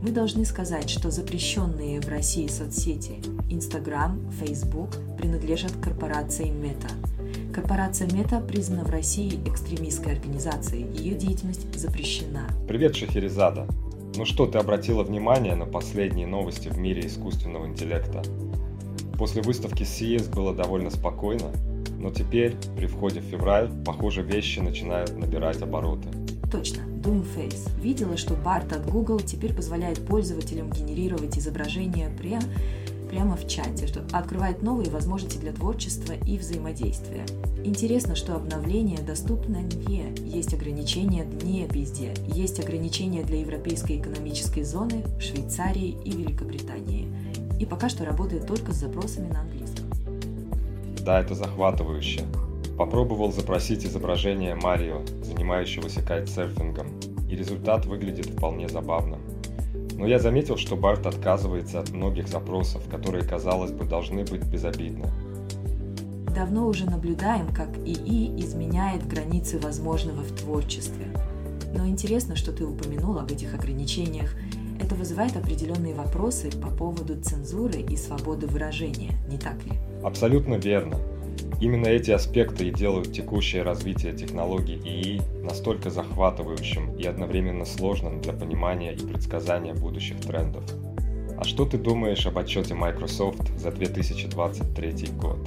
Мы должны сказать, что запрещенные в России соцсети Instagram, Facebook принадлежат корпорации Meta. Корпорация Meta признана в России экстремистской организацией. Ее деятельность запрещена. Привет, Шахерезада. Ну что, ты обратила внимание на последние новости в мире искусственного интеллекта? После выставки CES было довольно спокойно, но теперь, при входе в февраль, похоже, вещи начинают набирать обороты. Точно, Doomface. Видела, что Барт от Google теперь позволяет пользователям генерировать изображения прямо прямо в чате, что открывает новые возможности для творчества и взаимодействия. Интересно, что обновление доступно не. Есть ограничения не везде. Есть ограничения для Европейской экономической зоны, Швейцарии и Великобритании. И пока что работает только с запросами на английском. Да, это захватывающе. Попробовал запросить изображение Марио, занимающегося кайтсерфингом, и результат выглядит вполне забавным. Но я заметил, что Барт отказывается от многих запросов, которые, казалось бы, должны быть безобидны. Давно уже наблюдаем, как ИИ изменяет границы возможного в творчестве. Но интересно, что ты упомянул об этих ограничениях. Это вызывает определенные вопросы по поводу цензуры и свободы выражения, не так ли? Абсолютно верно. Именно эти аспекты и делают текущее развитие технологий ИИ настолько захватывающим и одновременно сложным для понимания и предсказания будущих трендов. А что ты думаешь об отчете Microsoft за 2023 год?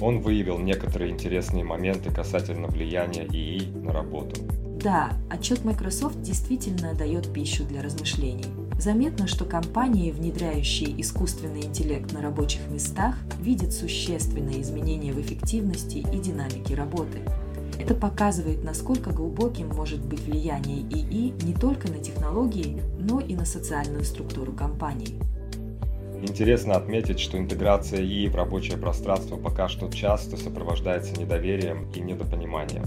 Он выявил некоторые интересные моменты касательно влияния ИИ на работу. Да, отчет Microsoft действительно дает пищу для размышлений. Заметно, что компании, внедряющие искусственный интеллект на рабочих местах, видят существенные изменения в эффективности и динамике работы. Это показывает, насколько глубоким может быть влияние ИИ не только на технологии, но и на социальную структуру компаний. Интересно отметить, что интеграция ИИ в рабочее пространство пока что часто сопровождается недоверием и недопониманием.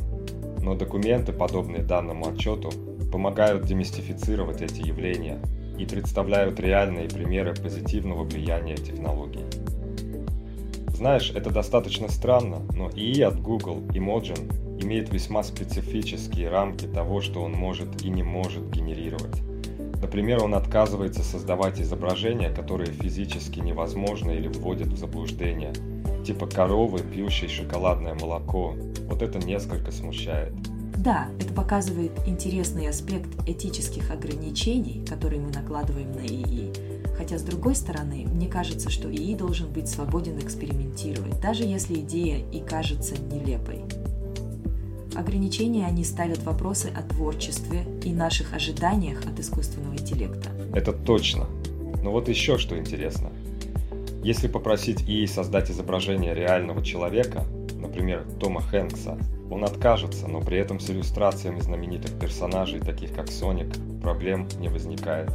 Но документы, подобные данному отчету, помогают демистифицировать эти явления и представляют реальные примеры позитивного влияния технологий. Знаешь, это достаточно странно, но ИИ от Google, Imogen, имеет весьма специфические рамки того, что он может и не может генерировать. Например, он отказывается создавать изображения, которые физически невозможны или вводят в заблуждение, типа коровы, пьющей шоколадное молоко. Вот это несколько смущает. Да, это показывает интересный аспект этических ограничений, которые мы накладываем на ИИ. Хотя, с другой стороны, мне кажется, что ИИ должен быть свободен экспериментировать, даже если идея и кажется нелепой. Ограничения они ставят вопросы о творчестве и наших ожиданиях от искусственного интеллекта. Это точно. Но вот еще что интересно. Если попросить ИИ создать изображение реального человека, например, Тома Хэнкса, он откажется, но при этом с иллюстрациями знаменитых персонажей, таких как Соник, проблем не возникает.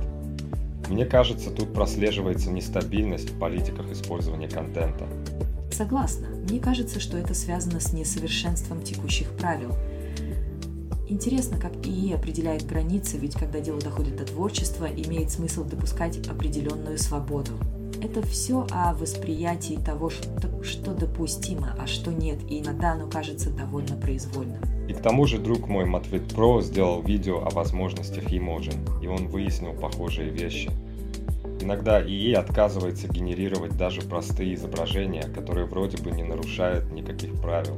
Мне кажется, тут прослеживается нестабильность в политиках использования контента. Согласна. Мне кажется, что это связано с несовершенством текущих правил. Интересно, как ИИ определяет границы, ведь когда дело доходит до творчества, имеет смысл допускать определенную свободу. Это все о восприятии того, что, что допустимо, а что нет, и иногда оно кажется довольно произвольным. И к тому же друг мой Матвит Про сделал видео о возможностях Emoji, и он выяснил похожие вещи. Иногда ИИ отказывается генерировать даже простые изображения, которые вроде бы не нарушают никаких правил.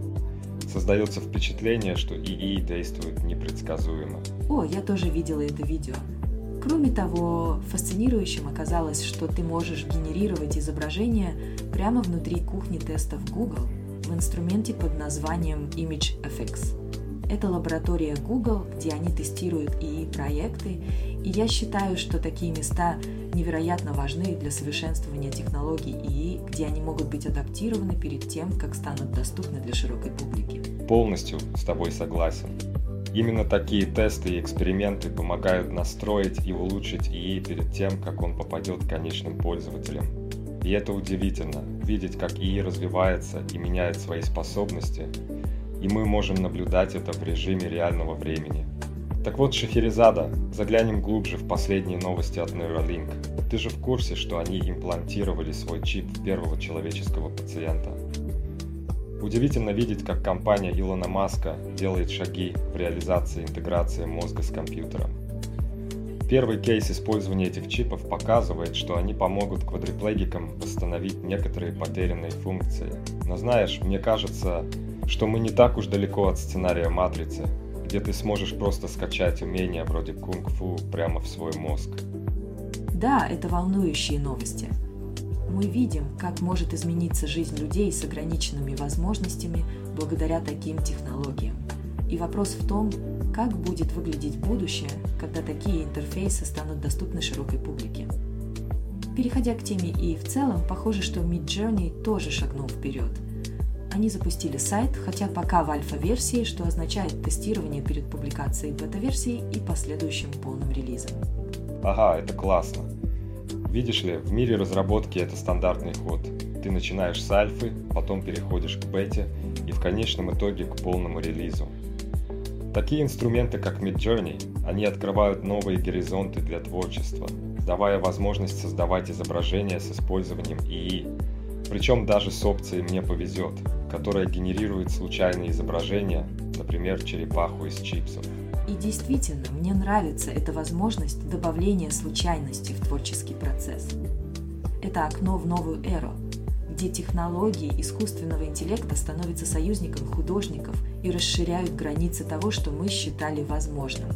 Создается впечатление, что ИИ действует непредсказуемо. О, я тоже видела это видео. Кроме того, фасцинирующим оказалось, что ты можешь генерировать изображение прямо внутри кухни тестов Google в инструменте под названием ImageFX. Это лаборатория Google, где они тестируют ИИ-проекты, и я считаю, что такие места невероятно важны для совершенствования технологий ИИ, где они могут быть адаптированы перед тем, как станут доступны для широкой публики. Полностью с тобой согласен. Именно такие тесты и эксперименты помогают настроить и улучшить ИИ перед тем, как он попадет к конечным пользователям. И это удивительно, видеть, как ИИ развивается и меняет свои способности, и мы можем наблюдать это в режиме реального времени. Так вот, Шахерезада, заглянем глубже в последние новости от Neuralink. Ты же в курсе, что они имплантировали свой чип в первого человеческого пациента? Удивительно видеть, как компания Илона Маска делает шаги в реализации интеграции мозга с компьютером. Первый кейс использования этих чипов показывает, что они помогут квадриплегикам восстановить некоторые потерянные функции. Но знаешь, мне кажется, что мы не так уж далеко от сценария «Матрицы», где ты сможешь просто скачать умения вроде кунг-фу прямо в свой мозг. Да, это волнующие новости – мы видим, как может измениться жизнь людей с ограниченными возможностями благодаря таким технологиям. И вопрос в том, как будет выглядеть будущее, когда такие интерфейсы станут доступны широкой публике. Переходя к теме и в целом, похоже, что Midjourney тоже шагнул вперед. Они запустили сайт, хотя пока в альфа-версии, что означает тестирование перед публикацией бета-версии и последующим полным релизом. Ага, это классно. Видишь ли, в мире разработки это стандартный ход. Ты начинаешь с альфы, потом переходишь к бете и в конечном итоге к полному релизу. Такие инструменты, как Midjourney, они открывают новые горизонты для творчества, давая возможность создавать изображения с использованием ИИ, причем даже с опцией «Мне повезет», которая генерирует случайные изображения, например, черепаху из чипсов. И действительно, мне нравится эта возможность добавления случайности в творческий процесс. Это окно в новую эру, где технологии искусственного интеллекта становятся союзником художников и расширяют границы того, что мы считали возможным.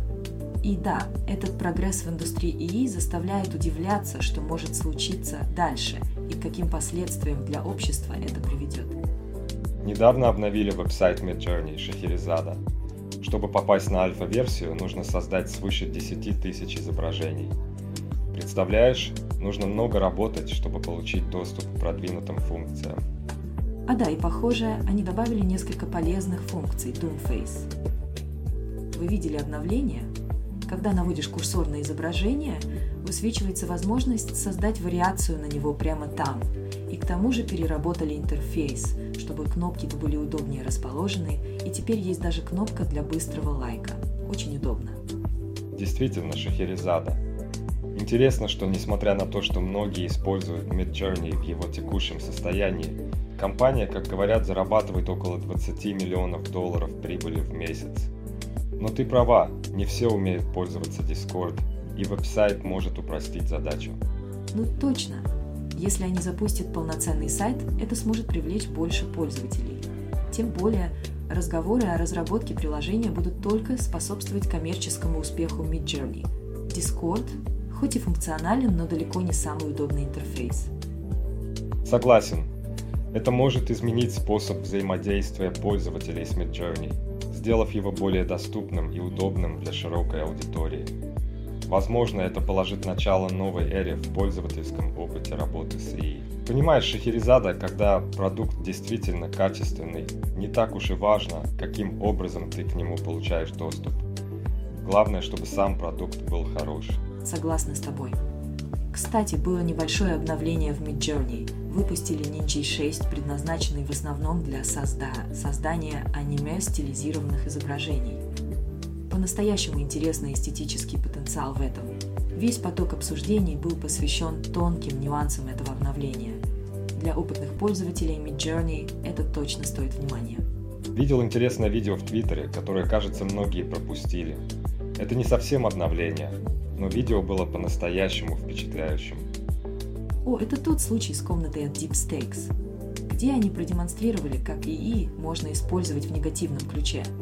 И да, этот прогресс в индустрии ИИ заставляет удивляться, что может случиться дальше и к каким последствиям для общества это приведет. Недавно обновили веб-сайт Midjourney Шахерезада, чтобы попасть на альфа-версию, нужно создать свыше 10 тысяч изображений. Представляешь, нужно много работать, чтобы получить доступ к продвинутым функциям. А да, и похоже, они добавили несколько полезных функций Doomface. Вы видели обновление? Когда наводишь курсор на изображение, высвечивается возможность создать вариацию на него прямо там. И к тому же переработали интерфейс, чтобы кнопки были удобнее расположены, и теперь есть даже кнопка для быстрого лайка. Очень удобно. Действительно, Шахерезада. Интересно, что несмотря на то, что многие используют Midjourney в его текущем состоянии, компания, как говорят, зарабатывает около 20 миллионов долларов прибыли в месяц. Но ты права, не все умеют пользоваться Discord, и веб-сайт может упростить задачу. Ну точно. Если они запустят полноценный сайт, это сможет привлечь больше пользователей. Тем более, разговоры о разработке приложения будут только способствовать коммерческому успеху Midjourney. Discord, хоть и функционален, но далеко не самый удобный интерфейс. Согласен. Это может изменить способ взаимодействия пользователей с Midjourney, сделав его более доступным и удобным для широкой аудитории. Возможно, это положит начало новой эре в пользовательском опыте работы с ИИ. Понимаешь, Шахерезада, когда продукт действительно качественный, не так уж и важно, каким образом ты к нему получаешь доступ. Главное, чтобы сам продукт был хорош. Согласна с тобой. Кстати, было небольшое обновление в Midjourney. Выпустили Ninja 6, предназначенный в основном для созда создания аниме стилизированных изображений. По-настоящему интересный эстетический потенциал в этом. Весь поток обсуждений был посвящен тонким нюансам этого обновления. Для опытных пользователей Midjourney это точно стоит внимания. Видел интересное видео в Твиттере, которое, кажется, многие пропустили. Это не совсем обновление, но видео было по-настоящему впечатляющим. О, это тот случай с комнатой от Deep Stakes, где они продемонстрировали, как ИИ можно использовать в негативном ключе –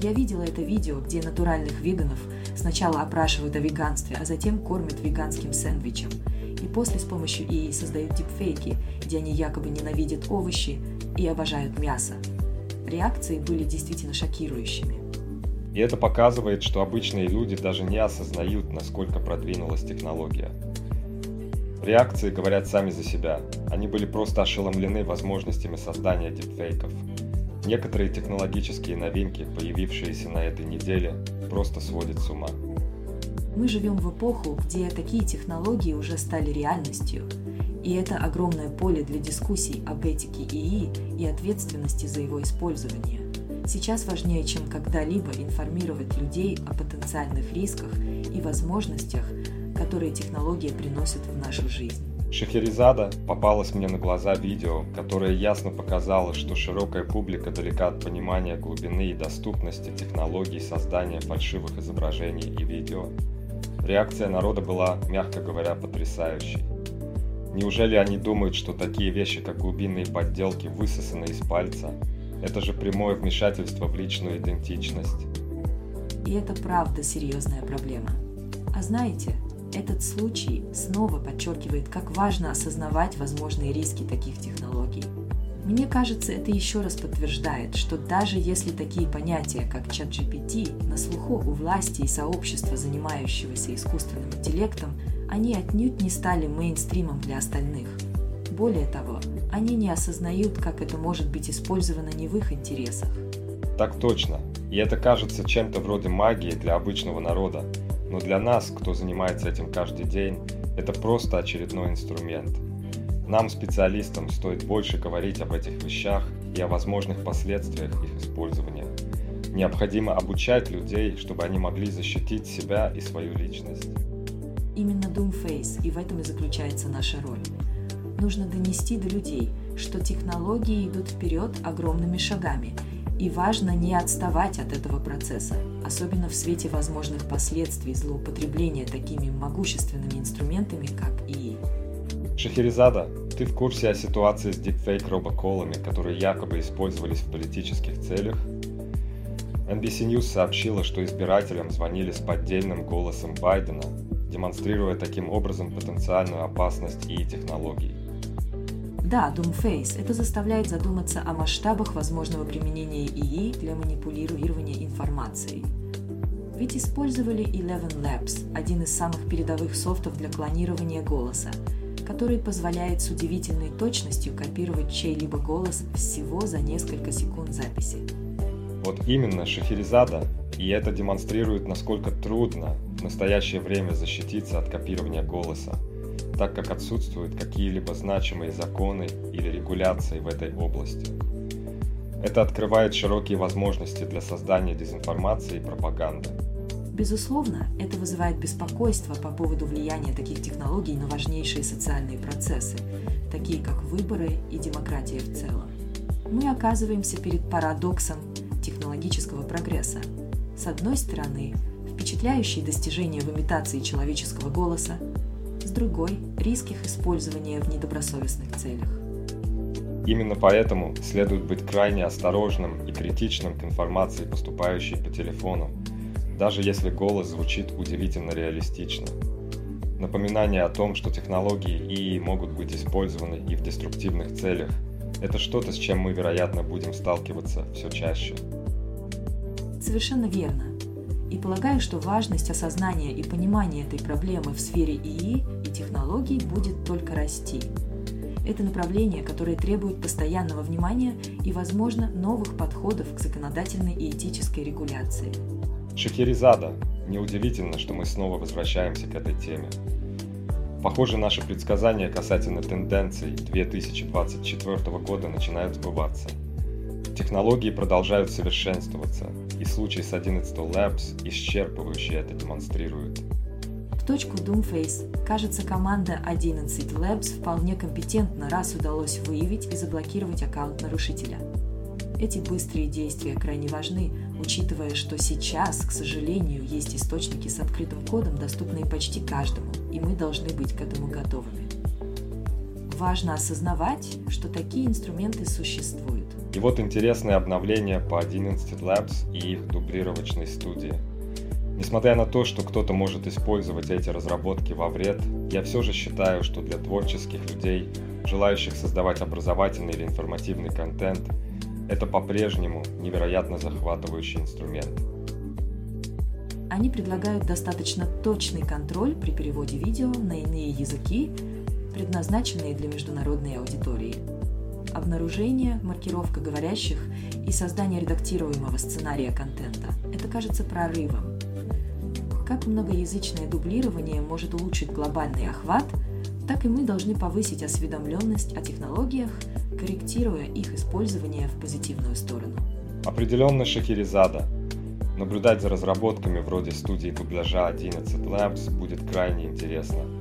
я видела это видео, где натуральных веганов сначала опрашивают о веганстве, а затем кормят веганским сэндвичем. И после с помощью ИИ создают дипфейки, где они якобы ненавидят овощи и обожают мясо. Реакции были действительно шокирующими. И это показывает, что обычные люди даже не осознают, насколько продвинулась технология. Реакции говорят сами за себя. Они были просто ошеломлены возможностями создания дипфейков. Некоторые технологические новинки, появившиеся на этой неделе, просто сводят с ума. Мы живем в эпоху, где такие технологии уже стали реальностью, и это огромное поле для дискуссий об этике ИИ и ответственности за его использование. Сейчас важнее, чем когда-либо информировать людей о потенциальных рисках и возможностях, которые технология приносит в нашу жизнь. Шахерезада попалось мне на глаза видео, которое ясно показало, что широкая публика далека от понимания глубины и доступности технологий создания фальшивых изображений и видео. Реакция народа была, мягко говоря, потрясающей. Неужели они думают, что такие вещи, как глубинные подделки, высосаны из пальца? Это же прямое вмешательство в личную идентичность. И это правда серьезная проблема. А знаете, этот случай снова подчеркивает, как важно осознавать возможные риски таких технологий. Мне кажется, это еще раз подтверждает, что даже если такие понятия, как чат GPT, на слуху у власти и сообщества, занимающегося искусственным интеллектом, они отнюдь не стали мейнстримом для остальных. Более того, они не осознают, как это может быть использовано не в их интересах. Так точно. И это кажется чем-то вроде магии для обычного народа, но для нас, кто занимается этим каждый день, это просто очередной инструмент. Нам, специалистам, стоит больше говорить об этих вещах и о возможных последствиях их использования. Необходимо обучать людей, чтобы они могли защитить себя и свою личность. Именно Doomface, и в этом и заключается наша роль. Нужно донести до людей, что технологии идут вперед огромными шагами – и важно не отставать от этого процесса, особенно в свете возможных последствий злоупотребления такими могущественными инструментами, как ИИ. Шахерезада, ты в курсе о ситуации с дипфейк робоколами, которые якобы использовались в политических целях? NBC News сообщила, что избирателям звонили с поддельным голосом Байдена, демонстрируя таким образом потенциальную опасность и технологий. Да, Doomface. Это заставляет задуматься о масштабах возможного применения ИИ для манипулирования информацией. Ведь использовали Eleven Labs, один из самых передовых софтов для клонирования голоса, который позволяет с удивительной точностью копировать чей-либо голос всего за несколько секунд записи. Вот именно Шахерезада, и это демонстрирует, насколько трудно в настоящее время защититься от копирования голоса – так как отсутствуют какие-либо значимые законы или регуляции в этой области. Это открывает широкие возможности для создания дезинформации и пропаганды. Безусловно, это вызывает беспокойство по поводу влияния таких технологий на важнейшие социальные процессы, такие как выборы и демократия в целом. Мы оказываемся перед парадоксом технологического прогресса. С одной стороны, впечатляющие достижения в имитации человеческого голоса, с другой – риск их использования в недобросовестных целях. Именно поэтому следует быть крайне осторожным и критичным к информации, поступающей по телефону, даже если голос звучит удивительно реалистично. Напоминание о том, что технологии ИИ могут быть использованы и в деструктивных целях, это что-то, с чем мы, вероятно, будем сталкиваться все чаще. Совершенно верно. И полагаю, что важность осознания и понимания этой проблемы в сфере ИИ и технологий будет только расти. Это направление, которое требует постоянного внимания и, возможно, новых подходов к законодательной и этической регуляции. Шахерезада. Неудивительно, что мы снова возвращаемся к этой теме. Похоже, наши предсказания касательно тенденций 2024 года начинают сбываться – Технологии продолжают совершенствоваться, и случай с 11 Labs исчерпывающе это демонстрирует. В точку Doomface, кажется, команда 11 Labs вполне компетентна, раз удалось выявить и заблокировать аккаунт нарушителя. Эти быстрые действия крайне важны, учитывая, что сейчас, к сожалению, есть источники с открытым кодом, доступные почти каждому, и мы должны быть к этому готовыми. Важно осознавать, что такие инструменты существуют. И вот интересное обновление по 11 Labs и их дублировочной студии. Несмотря на то, что кто-то может использовать эти разработки во вред, я все же считаю, что для творческих людей, желающих создавать образовательный или информативный контент, это по-прежнему невероятно захватывающий инструмент. Они предлагают достаточно точный контроль при переводе видео на иные языки, предназначенные для международной аудитории. обнаружение, маркировка говорящих и создание редактируемого сценария контента. Это кажется прорывом. Как многоязычное дублирование может улучшить глобальный охват, так и мы должны повысить осведомленность о технологиях, корректируя их использование в позитивную сторону. Определенно Шахерезада. Наблюдать за разработками вроде студии дубляжа 11 Labs будет крайне интересно.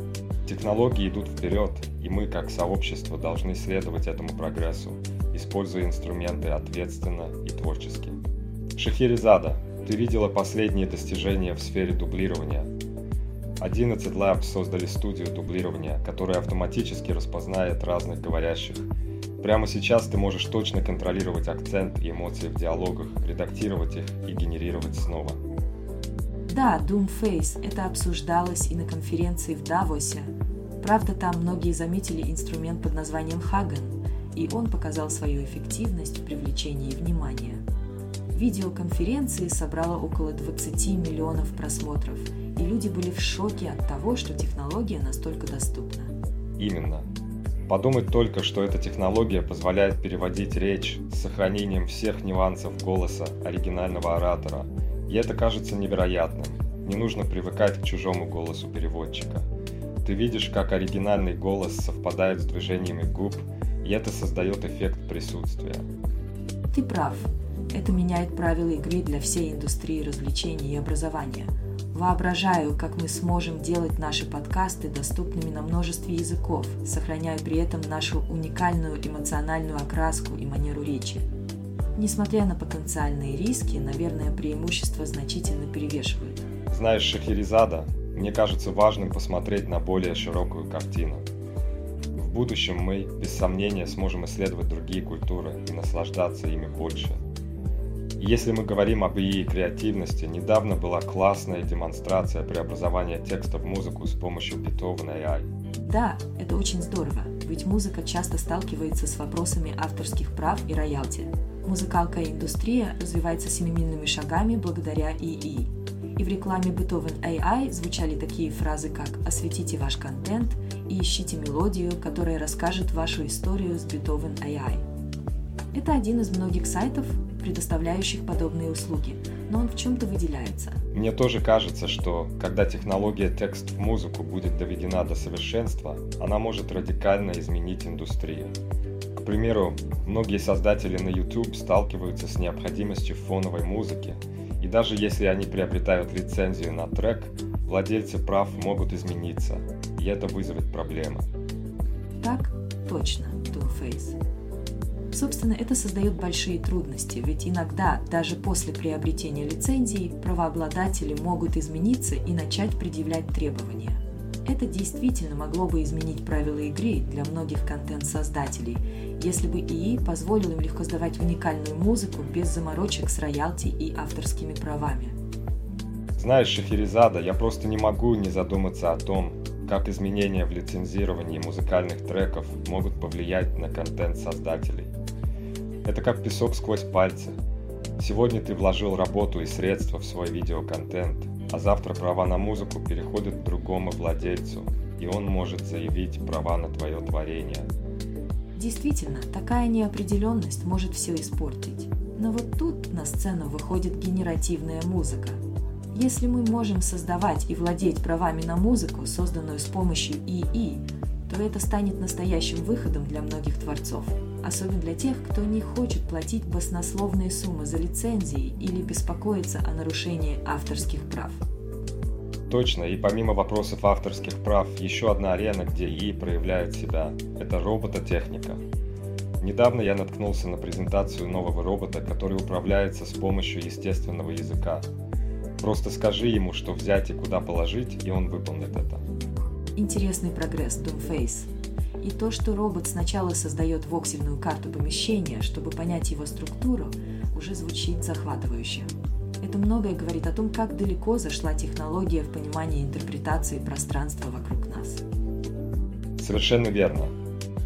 Технологии идут вперед, и мы как сообщество должны следовать этому прогрессу, используя инструменты ответственно и творчески. Шахерезада, ты видела последние достижения в сфере дублирования. 11 Labs создали студию дублирования, которая автоматически распознает разных говорящих Прямо сейчас ты можешь точно контролировать акцент и эмоции в диалогах, редактировать их и генерировать снова. Да, Doomface, это обсуждалось и на конференции в Давосе. Правда, там многие заметили инструмент под названием Hagen, и он показал свою эффективность в привлечении внимания. Видеоконференции собрало около 20 миллионов просмотров, и люди были в шоке от того, что технология настолько доступна. Именно. Подумать только, что эта технология позволяет переводить речь с сохранением всех нюансов голоса оригинального оратора. И это кажется невероятным. Не нужно привыкать к чужому голосу переводчика. Ты видишь, как оригинальный голос совпадает с движениями губ, и это создает эффект присутствия. Ты прав. Это меняет правила игры для всей индустрии развлечений и образования – Воображаю, как мы сможем делать наши подкасты доступными на множестве языков, сохраняя при этом нашу уникальную эмоциональную окраску и манеру речи. Несмотря на потенциальные риски, наверное, преимущества значительно перевешивают. Знаешь, Шахерезада, мне кажется важным посмотреть на более широкую картину. В будущем мы, без сомнения, сможем исследовать другие культуры и наслаждаться ими больше – если мы говорим об ИИ креативности, недавно была классная демонстрация преобразования текста в музыку с помощью Beethoven AI. Да, это очень здорово, ведь музыка часто сталкивается с вопросами авторских прав и роялти. Музыкалка и индустрия развивается семимильными шагами благодаря ИИ. И в рекламе Beethoven AI звучали такие фразы, как «осветите ваш контент» и «ищите мелодию, которая расскажет вашу историю с Beethoven AI». Это один из многих сайтов, предоставляющих подобные услуги, но он в чем-то выделяется. Мне тоже кажется, что когда технология текст в музыку будет доведена до совершенства, она может радикально изменить индустрию. К примеру, многие создатели на YouTube сталкиваются с необходимостью фоновой музыки, и даже если они приобретают лицензию на трек, владельцы прав могут измениться, и это вызовет проблемы. Так точно, Doomface. Собственно, это создает большие трудности, ведь иногда, даже после приобретения лицензии, правообладатели могут измениться и начать предъявлять требования. Это действительно могло бы изменить правила игры для многих контент-создателей, если бы ИИ позволил им легко сдавать уникальную музыку без заморочек с роялти и авторскими правами. Знаешь, Шахерезада, я просто не могу не задуматься о том, как изменения в лицензировании музыкальных треков могут повлиять на контент создателей. Это как песок сквозь пальцы. Сегодня ты вложил работу и средства в свой видеоконтент, а завтра права на музыку переходят другому владельцу, и он может заявить права на твое творение. Действительно, такая неопределенность может все испортить. Но вот тут на сцену выходит генеративная музыка. Если мы можем создавать и владеть правами на музыку, созданную с помощью ИИ, то это станет настоящим выходом для многих творцов особенно для тех, кто не хочет платить баснословные суммы за лицензии или беспокоиться о нарушении авторских прав. Точно, и помимо вопросов авторских прав, еще одна арена, где ИИ проявляет себя – это робототехника. Недавно я наткнулся на презентацию нового робота, который управляется с помощью естественного языка. Просто скажи ему, что взять и куда положить, и он выполнит это. Интересный прогресс Doomface. И то, что робот сначала создает воксельную карту помещения, чтобы понять его структуру, уже звучит захватывающе. Это многое говорит о том, как далеко зашла технология в понимании интерпретации пространства вокруг нас. Совершенно верно.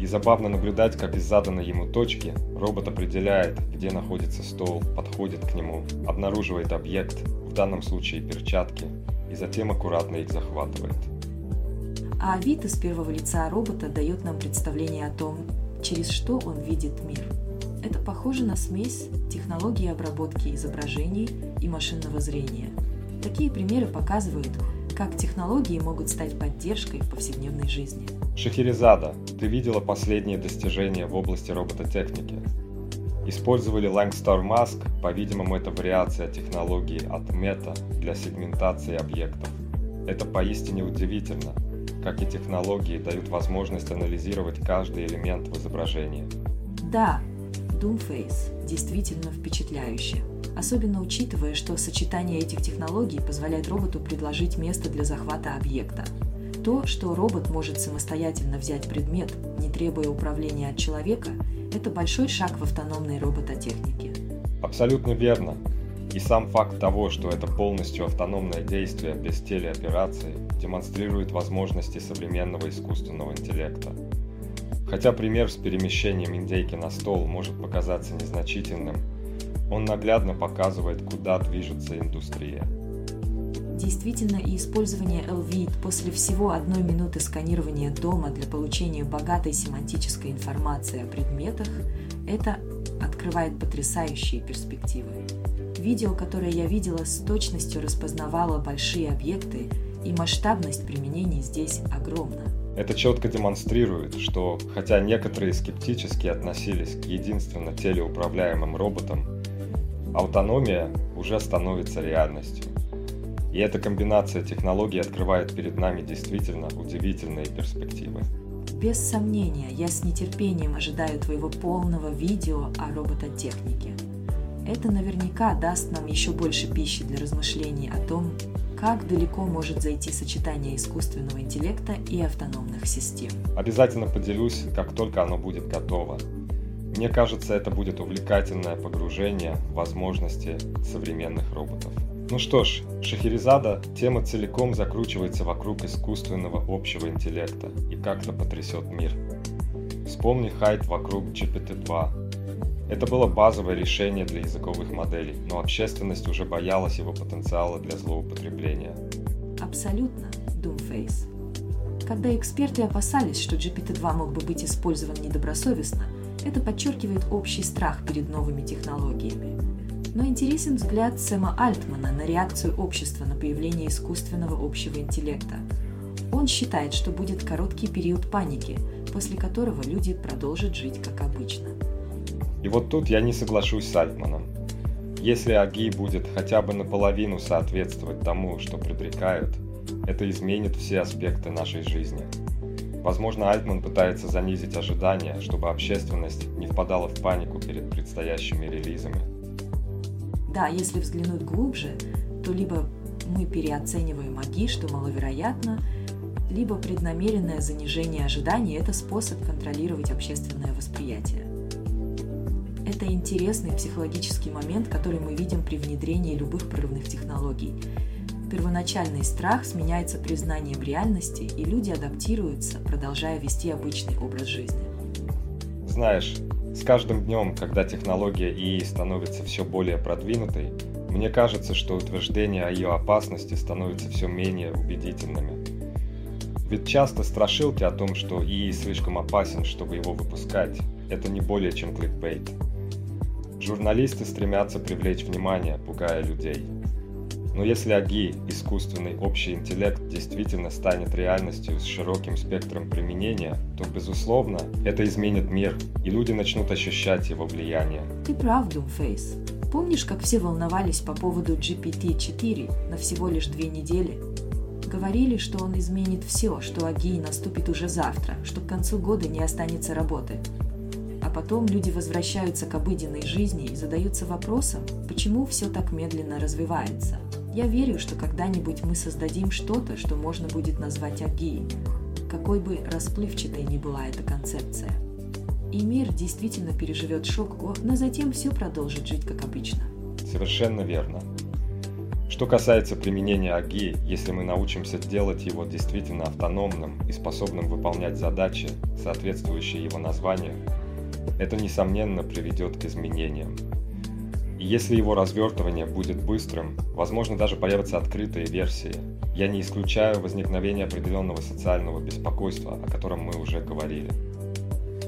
И забавно наблюдать, как из заданной ему точки робот определяет, где находится стол, подходит к нему, обнаруживает объект, в данном случае перчатки, и затем аккуратно их захватывает а вид из первого лица робота дает нам представление о том, через что он видит мир. Это похоже на смесь технологии обработки изображений и машинного зрения. Такие примеры показывают, как технологии могут стать поддержкой в повседневной жизни. Шахерезада, ты видела последние достижения в области робототехники? Использовали Langstar Mask, по-видимому, это вариация технологии от Meta для сегментации объектов. Это поистине удивительно, как и технологии дают возможность анализировать каждый элемент в изображении. Да, Doomface действительно впечатляюще, особенно учитывая, что сочетание этих технологий позволяет роботу предложить место для захвата объекта. То, что робот может самостоятельно взять предмет, не требуя управления от человека, это большой шаг в автономной робототехнике. Абсолютно верно. И сам факт того, что это полностью автономное действие без телеоперации, демонстрирует возможности современного искусственного интеллекта. Хотя пример с перемещением индейки на стол может показаться незначительным, он наглядно показывает, куда движется индустрия. Действительно, и использование LVIT после всего одной минуты сканирования дома для получения богатой семантической информации о предметах – это открывает потрясающие перспективы. Видео, которое я видела, с точностью распознавало большие объекты, и масштабность применений здесь огромна. Это четко демонстрирует, что хотя некоторые скептически относились к единственно телеуправляемым роботам, автономия уже становится реальностью. И эта комбинация технологий открывает перед нами действительно удивительные перспективы. Без сомнения, я с нетерпением ожидаю твоего полного видео о робототехнике. Это наверняка даст нам еще больше пищи для размышлений о том, как далеко может зайти сочетание искусственного интеллекта и автономных систем. Обязательно поделюсь, как только оно будет готово. Мне кажется, это будет увлекательное погружение в возможности современных роботов. Ну что ж, Шахерезада тема целиком закручивается вокруг искусственного общего интеллекта и как-то потрясет мир. Вспомни хайп вокруг GPT-2. Это было базовое решение для языковых моделей, но общественность уже боялась его потенциала для злоупотребления. Абсолютно, Doomface. Когда эксперты опасались, что GPT-2 мог бы быть использован недобросовестно, это подчеркивает общий страх перед новыми технологиями но интересен взгляд Сэма Альтмана на реакцию общества на появление искусственного общего интеллекта. Он считает, что будет короткий период паники, после которого люди продолжат жить как обычно. И вот тут я не соглашусь с Альтманом. Если АГИ будет хотя бы наполовину соответствовать тому, что предрекают, это изменит все аспекты нашей жизни. Возможно, Альтман пытается занизить ожидания, чтобы общественность не впадала в панику перед предстоящими релизами. Да, если взглянуть глубже, то либо мы переоцениваем АГИ, что маловероятно, либо преднамеренное занижение ожиданий – это способ контролировать общественное восприятие. Это интересный психологический момент, который мы видим при внедрении любых прорывных технологий. Первоначальный страх сменяется признанием реальности, и люди адаптируются, продолжая вести обычный образ жизни. Знаешь, с каждым днем, когда технология ИИ становится все более продвинутой, мне кажется, что утверждения о ее опасности становятся все менее убедительными. Ведь часто страшилки о том, что ИИ слишком опасен, чтобы его выпускать, это не более чем кликбейт. Журналисты стремятся привлечь внимание, пугая людей – но если АГИ, искусственный общий интеллект, действительно станет реальностью с широким спектром применения, то, безусловно, это изменит мир, и люди начнут ощущать его влияние. Ты прав, Думфейс. Помнишь, как все волновались по поводу GPT-4 на всего лишь две недели? Говорили, что он изменит все, что АГИ наступит уже завтра, что к концу года не останется работы. Потом люди возвращаются к обыденной жизни и задаются вопросом, почему все так медленно развивается. Я верю, что когда-нибудь мы создадим что-то, что можно будет назвать агией, какой бы расплывчатой ни была эта концепция. И мир действительно переживет шок, но затем все продолжит жить как обычно. Совершенно верно. Что касается применения АГИ, если мы научимся делать его действительно автономным и способным выполнять задачи, соответствующие его названию, это, несомненно, приведет к изменениям, и если его развертывание будет быстрым, возможно даже появятся открытые версии. Я не исключаю возникновение определенного социального беспокойства, о котором мы уже говорили.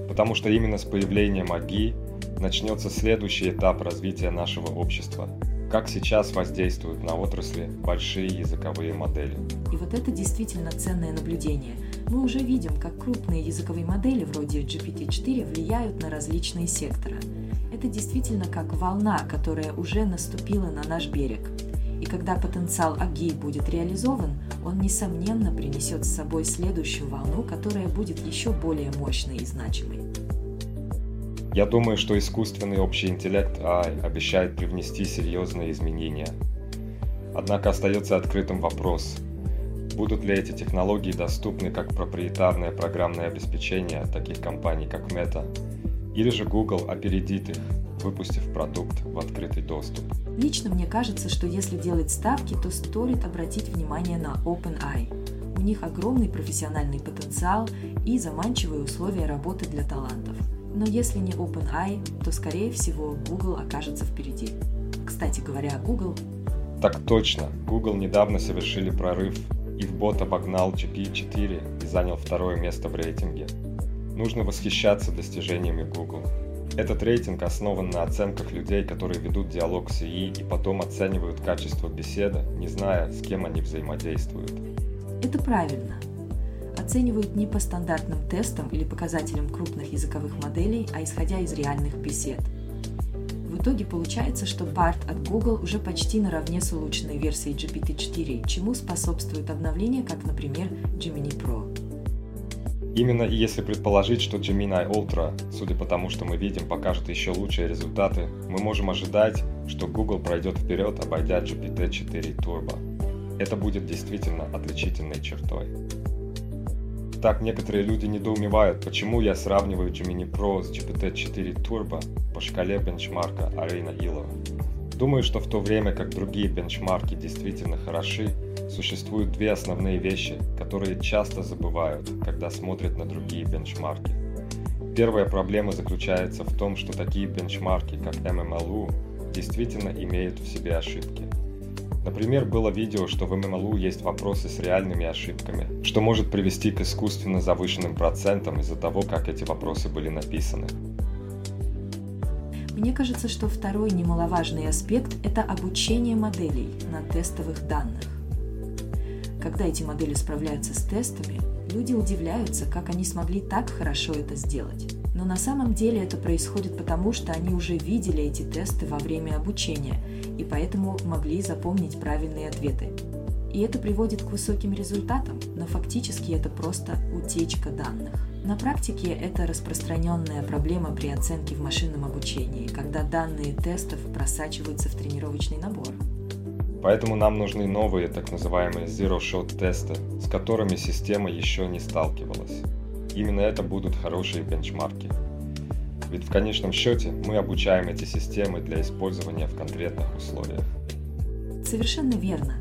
Потому что именно с появлением АГИ начнется следующий этап развития нашего общества. Как сейчас воздействуют на отрасли большие языковые модели. И вот это действительно ценное наблюдение. Мы уже видим, как крупные языковые модели вроде GPT-4 влияют на различные секторы. Это действительно как волна, которая уже наступила на наш берег. И когда потенциал АГИ будет реализован, он, несомненно, принесет с собой следующую волну, которая будет еще более мощной и значимой. Я думаю, что искусственный общий интеллект AI обещает привнести серьезные изменения. Однако остается открытым вопрос, будут ли эти технологии доступны как проприетарное программное обеспечение таких компаний, как Meta, или же Google опередит их, выпустив продукт в открытый доступ. Лично мне кажется, что если делать ставки, то стоит обратить внимание на OpenAI. У них огромный профессиональный потенциал и заманчивые условия работы для талантов – но если не OpenAI, то, скорее всего, Google окажется впереди. Кстати говоря, Google... Так точно. Google недавно совершили прорыв, и в бот обогнал GP4 и занял второе место в рейтинге. Нужно восхищаться достижениями Google. Этот рейтинг основан на оценках людей, которые ведут диалог с ИИ и потом оценивают качество беседы, не зная, с кем они взаимодействуют. Это правильно оценивают не по стандартным тестам или показателям крупных языковых моделей, а исходя из реальных бесед. Итоге получается, что BART от Google уже почти наравне с улучшенной версией GPT-4, чему способствует обновление, как, например, Gemini Pro. Именно если предположить, что Gemini Ultra, судя по тому, что мы видим, покажет еще лучшие результаты, мы можем ожидать, что Google пройдет вперед, обойдя GPT-4 Turbo. Это будет действительно отличительной чертой. Так некоторые люди недоумевают, почему я сравниваю Gemini Pro с GPT-4 Turbo по шкале бенчмарка Arena Ilo. Думаю, что в то время как другие бенчмарки действительно хороши, существуют две основные вещи, которые часто забывают, когда смотрят на другие бенчмарки. Первая проблема заключается в том, что такие бенчмарки, как MMLU, действительно имеют в себе ошибки. Например, было видео, что в MMLU есть вопросы с реальными ошибками, что может привести к искусственно завышенным процентам из-за того, как эти вопросы были написаны. Мне кажется, что второй немаловажный аспект – это обучение моделей на тестовых данных. Когда эти модели справляются с тестами, люди удивляются, как они смогли так хорошо это сделать. Но на самом деле это происходит потому, что они уже видели эти тесты во время обучения и поэтому могли запомнить правильные ответы. И это приводит к высоким результатам, но фактически это просто утечка данных. На практике это распространенная проблема при оценке в машинном обучении, когда данные тестов просачиваются в тренировочный набор. Поэтому нам нужны новые так называемые zero-shot тесты, с которыми система еще не сталкивалась. Именно это будут хорошие бенчмарки. Ведь в конечном счете мы обучаем эти системы для использования в конкретных условиях. Совершенно верно.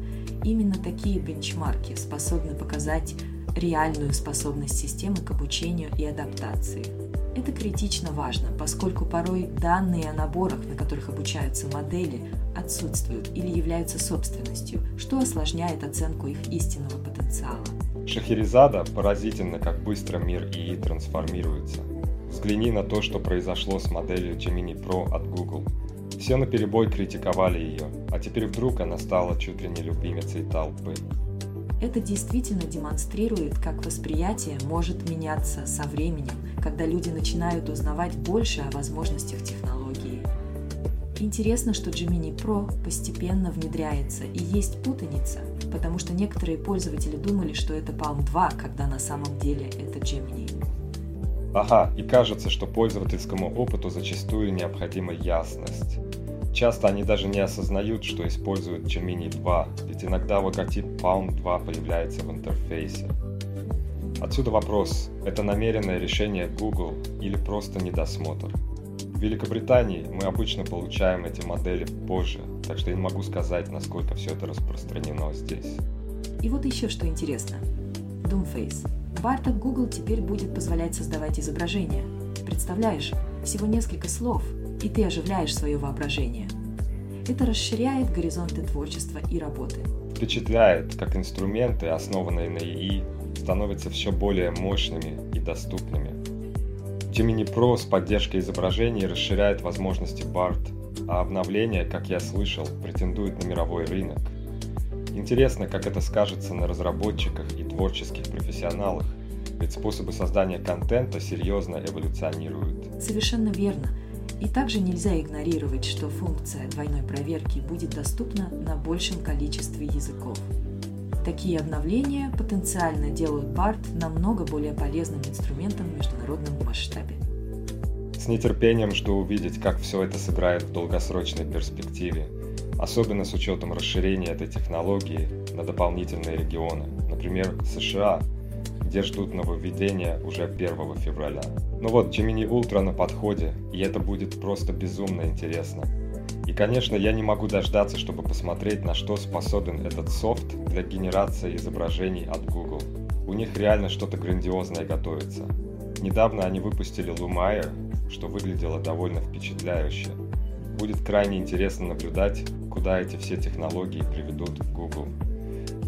Именно такие бенчмарки способны показать реальную способность системы к обучению и адаптации. Это критично важно, поскольку порой данные о наборах, на которых обучаются модели, отсутствуют или являются собственностью, что осложняет оценку их истинного потенциала. Шахерезада поразительно, как быстро мир ИИ трансформируется. Взгляни на то, что произошло с моделью Gemini Pro от Google. Все на перебой критиковали ее, а теперь вдруг она стала чуть ли не любимицей толпы. Это действительно демонстрирует, как восприятие может меняться со временем, когда люди начинают узнавать больше о возможностях технологии. Интересно, что Gemini Pro постепенно внедряется и есть путаница, потому что некоторые пользователи думали, что это Palm 2, когда на самом деле это Gemini. Ага, и кажется, что пользовательскому опыту зачастую необходима ясность. Часто они даже не осознают, что используют Gemini 2, ведь иногда логотип Palm 2 появляется в интерфейсе. Отсюда вопрос, это намеренное решение Google или просто недосмотр? В Великобритании мы обычно получаем эти модели позже, так что я не могу сказать, насколько все это распространено здесь. И вот еще что интересно. Doomface. Барт от Google теперь будет позволять создавать изображения. Представляешь, всего несколько слов, и ты оживляешь свое воображение. Это расширяет горизонты творчества и работы. Впечатляет, как инструменты, основанные на ИИ, становятся все более мощными и доступными. Gemini Pro с поддержкой изображений расширяет возможности BART, а обновление, как я слышал, претендует на мировой рынок. Интересно, как это скажется на разработчиках и творческих профессионалах, ведь способы создания контента серьезно эволюционируют. Совершенно верно. И также нельзя игнорировать, что функция двойной проверки будет доступна на большем количестве языков. Такие обновления потенциально делают BART намного более полезным инструментом в международном масштабе. С нетерпением жду увидеть, как все это сыграет в долгосрочной перспективе, особенно с учетом расширения этой технологии на дополнительные регионы, например, США, где ждут нововведения уже 1 февраля. Ну вот, Gemini Ultra на подходе, и это будет просто безумно интересно. И, конечно, я не могу дождаться, чтобы посмотреть, на что способен этот софт для генерации изображений от Google. У них реально что-то грандиозное готовится. Недавно они выпустили Lumiere, что выглядело довольно впечатляюще. Будет крайне интересно наблюдать, куда эти все технологии приведут Google.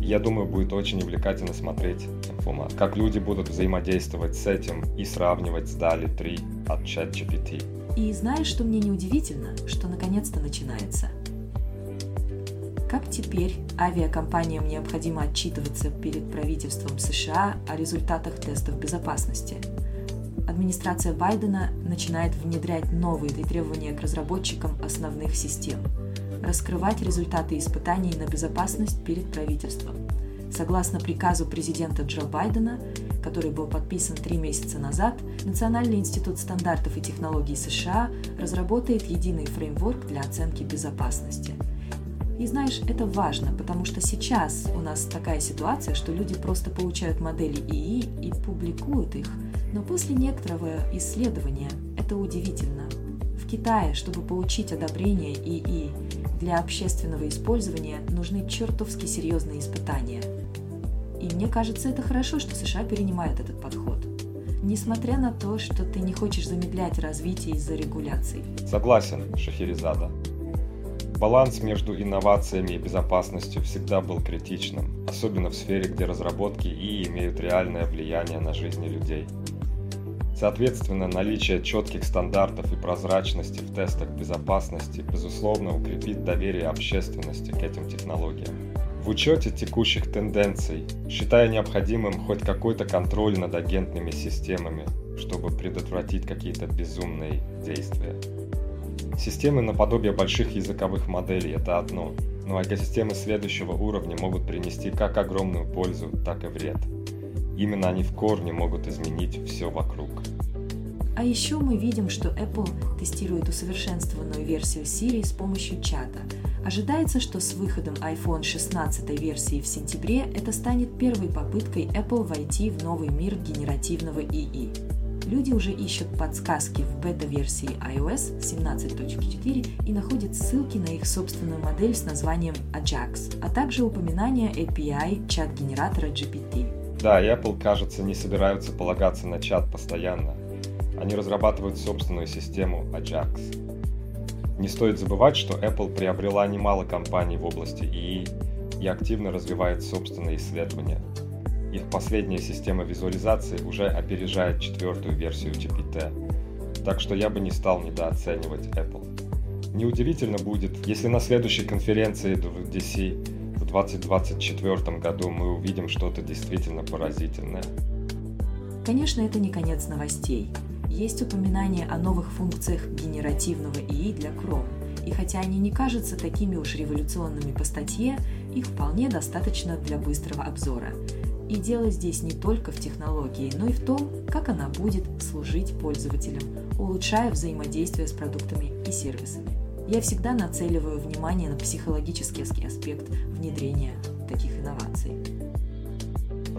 Я думаю, будет очень увлекательно смотреть, как люди будут взаимодействовать с этим и сравнивать с DALI 3 от ChatGPT. И знаешь, что мне неудивительно, что наконец-то начинается? Как теперь авиакомпаниям необходимо отчитываться перед правительством США о результатах тестов безопасности? Администрация Байдена начинает внедрять новые требования к разработчикам основных систем, раскрывать результаты испытаний на безопасность перед правительством. Согласно приказу президента Джо Байдена, который был подписан три месяца назад, Национальный институт стандартов и технологий США разработает единый фреймворк для оценки безопасности. И знаешь, это важно, потому что сейчас у нас такая ситуация, что люди просто получают модели ИИ и публикуют их, но после некоторого исследования это удивительно. В Китае, чтобы получить одобрение ИИ для общественного использования, нужны чертовски серьезные испытания – и мне кажется, это хорошо, что США перенимают этот подход. Несмотря на то, что ты не хочешь замедлять развитие из-за регуляций. Согласен, Шахерезада. Баланс между инновациями и безопасностью всегда был критичным, особенно в сфере, где разработки и имеют реальное влияние на жизни людей. Соответственно, наличие четких стандартов и прозрачности в тестах безопасности, безусловно, укрепит доверие общественности к этим технологиям. В учете текущих тенденций считаю необходимым хоть какой-то контроль над агентными системами, чтобы предотвратить какие-то безумные действия. Системы наподобие больших языковых моделей – это одно, но экосистемы следующего уровня могут принести как огромную пользу, так и вред. Именно они в корне могут изменить все вокруг. А еще мы видим, что Apple тестирует усовершенствованную версию Siri с помощью чата – Ожидается, что с выходом iPhone 16 версии в сентябре это станет первой попыткой Apple войти в новый мир генеративного ИИ. Люди уже ищут подсказки в бета-версии iOS 17.4 и находят ссылки на их собственную модель с названием Ajax, а также упоминание API чат-генератора GPT. Да, Apple, кажется, не собираются полагаться на чат постоянно. Они разрабатывают собственную систему Ajax. Не стоит забывать, что Apple приобрела немало компаний в области ИИ и активно развивает собственные исследования. Их последняя система визуализации уже опережает четвертую версию GPT, так что я бы не стал недооценивать Apple. Неудивительно будет, если на следующей конференции в 2024 году мы увидим что-то действительно поразительное. Конечно, это не конец новостей есть упоминание о новых функциях генеративного ИИ для Chrome, и хотя они не кажутся такими уж революционными по статье, их вполне достаточно для быстрого обзора. И дело здесь не только в технологии, но и в том, как она будет служить пользователям, улучшая взаимодействие с продуктами и сервисами. Я всегда нацеливаю внимание на психологический аспект внедрения таких инноваций.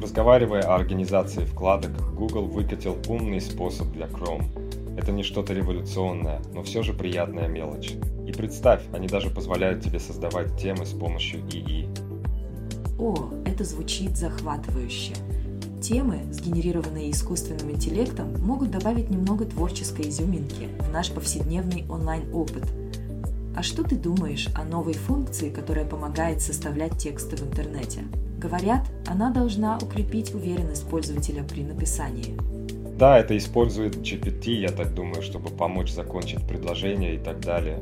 Разговаривая о организации вкладок, Google выкатил умный способ для Chrome. Это не что-то революционное, но все же приятная мелочь. И представь, они даже позволяют тебе создавать темы с помощью ИИ. О, это звучит захватывающе. Темы, сгенерированные искусственным интеллектом, могут добавить немного творческой изюминки в наш повседневный онлайн-опыт. А что ты думаешь о новой функции, которая помогает составлять тексты в интернете? Говорят, она должна укрепить уверенность пользователя при написании. Да, это использует GPT, я так думаю, чтобы помочь закончить предложение и так далее.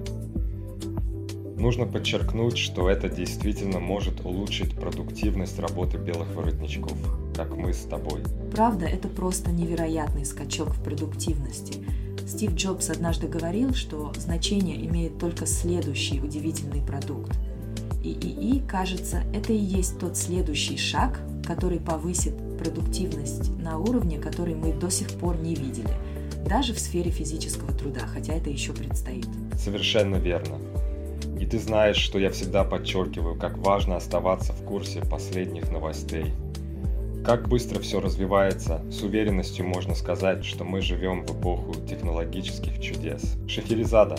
Нужно подчеркнуть, что это действительно может улучшить продуктивность работы белых воротничков, как мы с тобой. Правда, это просто невероятный скачок в продуктивности. Стив Джобс однажды говорил, что значение имеет только следующий удивительный продукт. И ИИ, кажется, это и есть тот следующий шаг, который повысит продуктивность на уровне, который мы до сих пор не видели, даже в сфере физического труда, хотя это еще предстоит. Совершенно верно. И ты знаешь, что я всегда подчеркиваю, как важно оставаться в курсе последних новостей. Как быстро все развивается, с уверенностью можно сказать, что мы живем в эпоху технологических чудес. Шахерезада,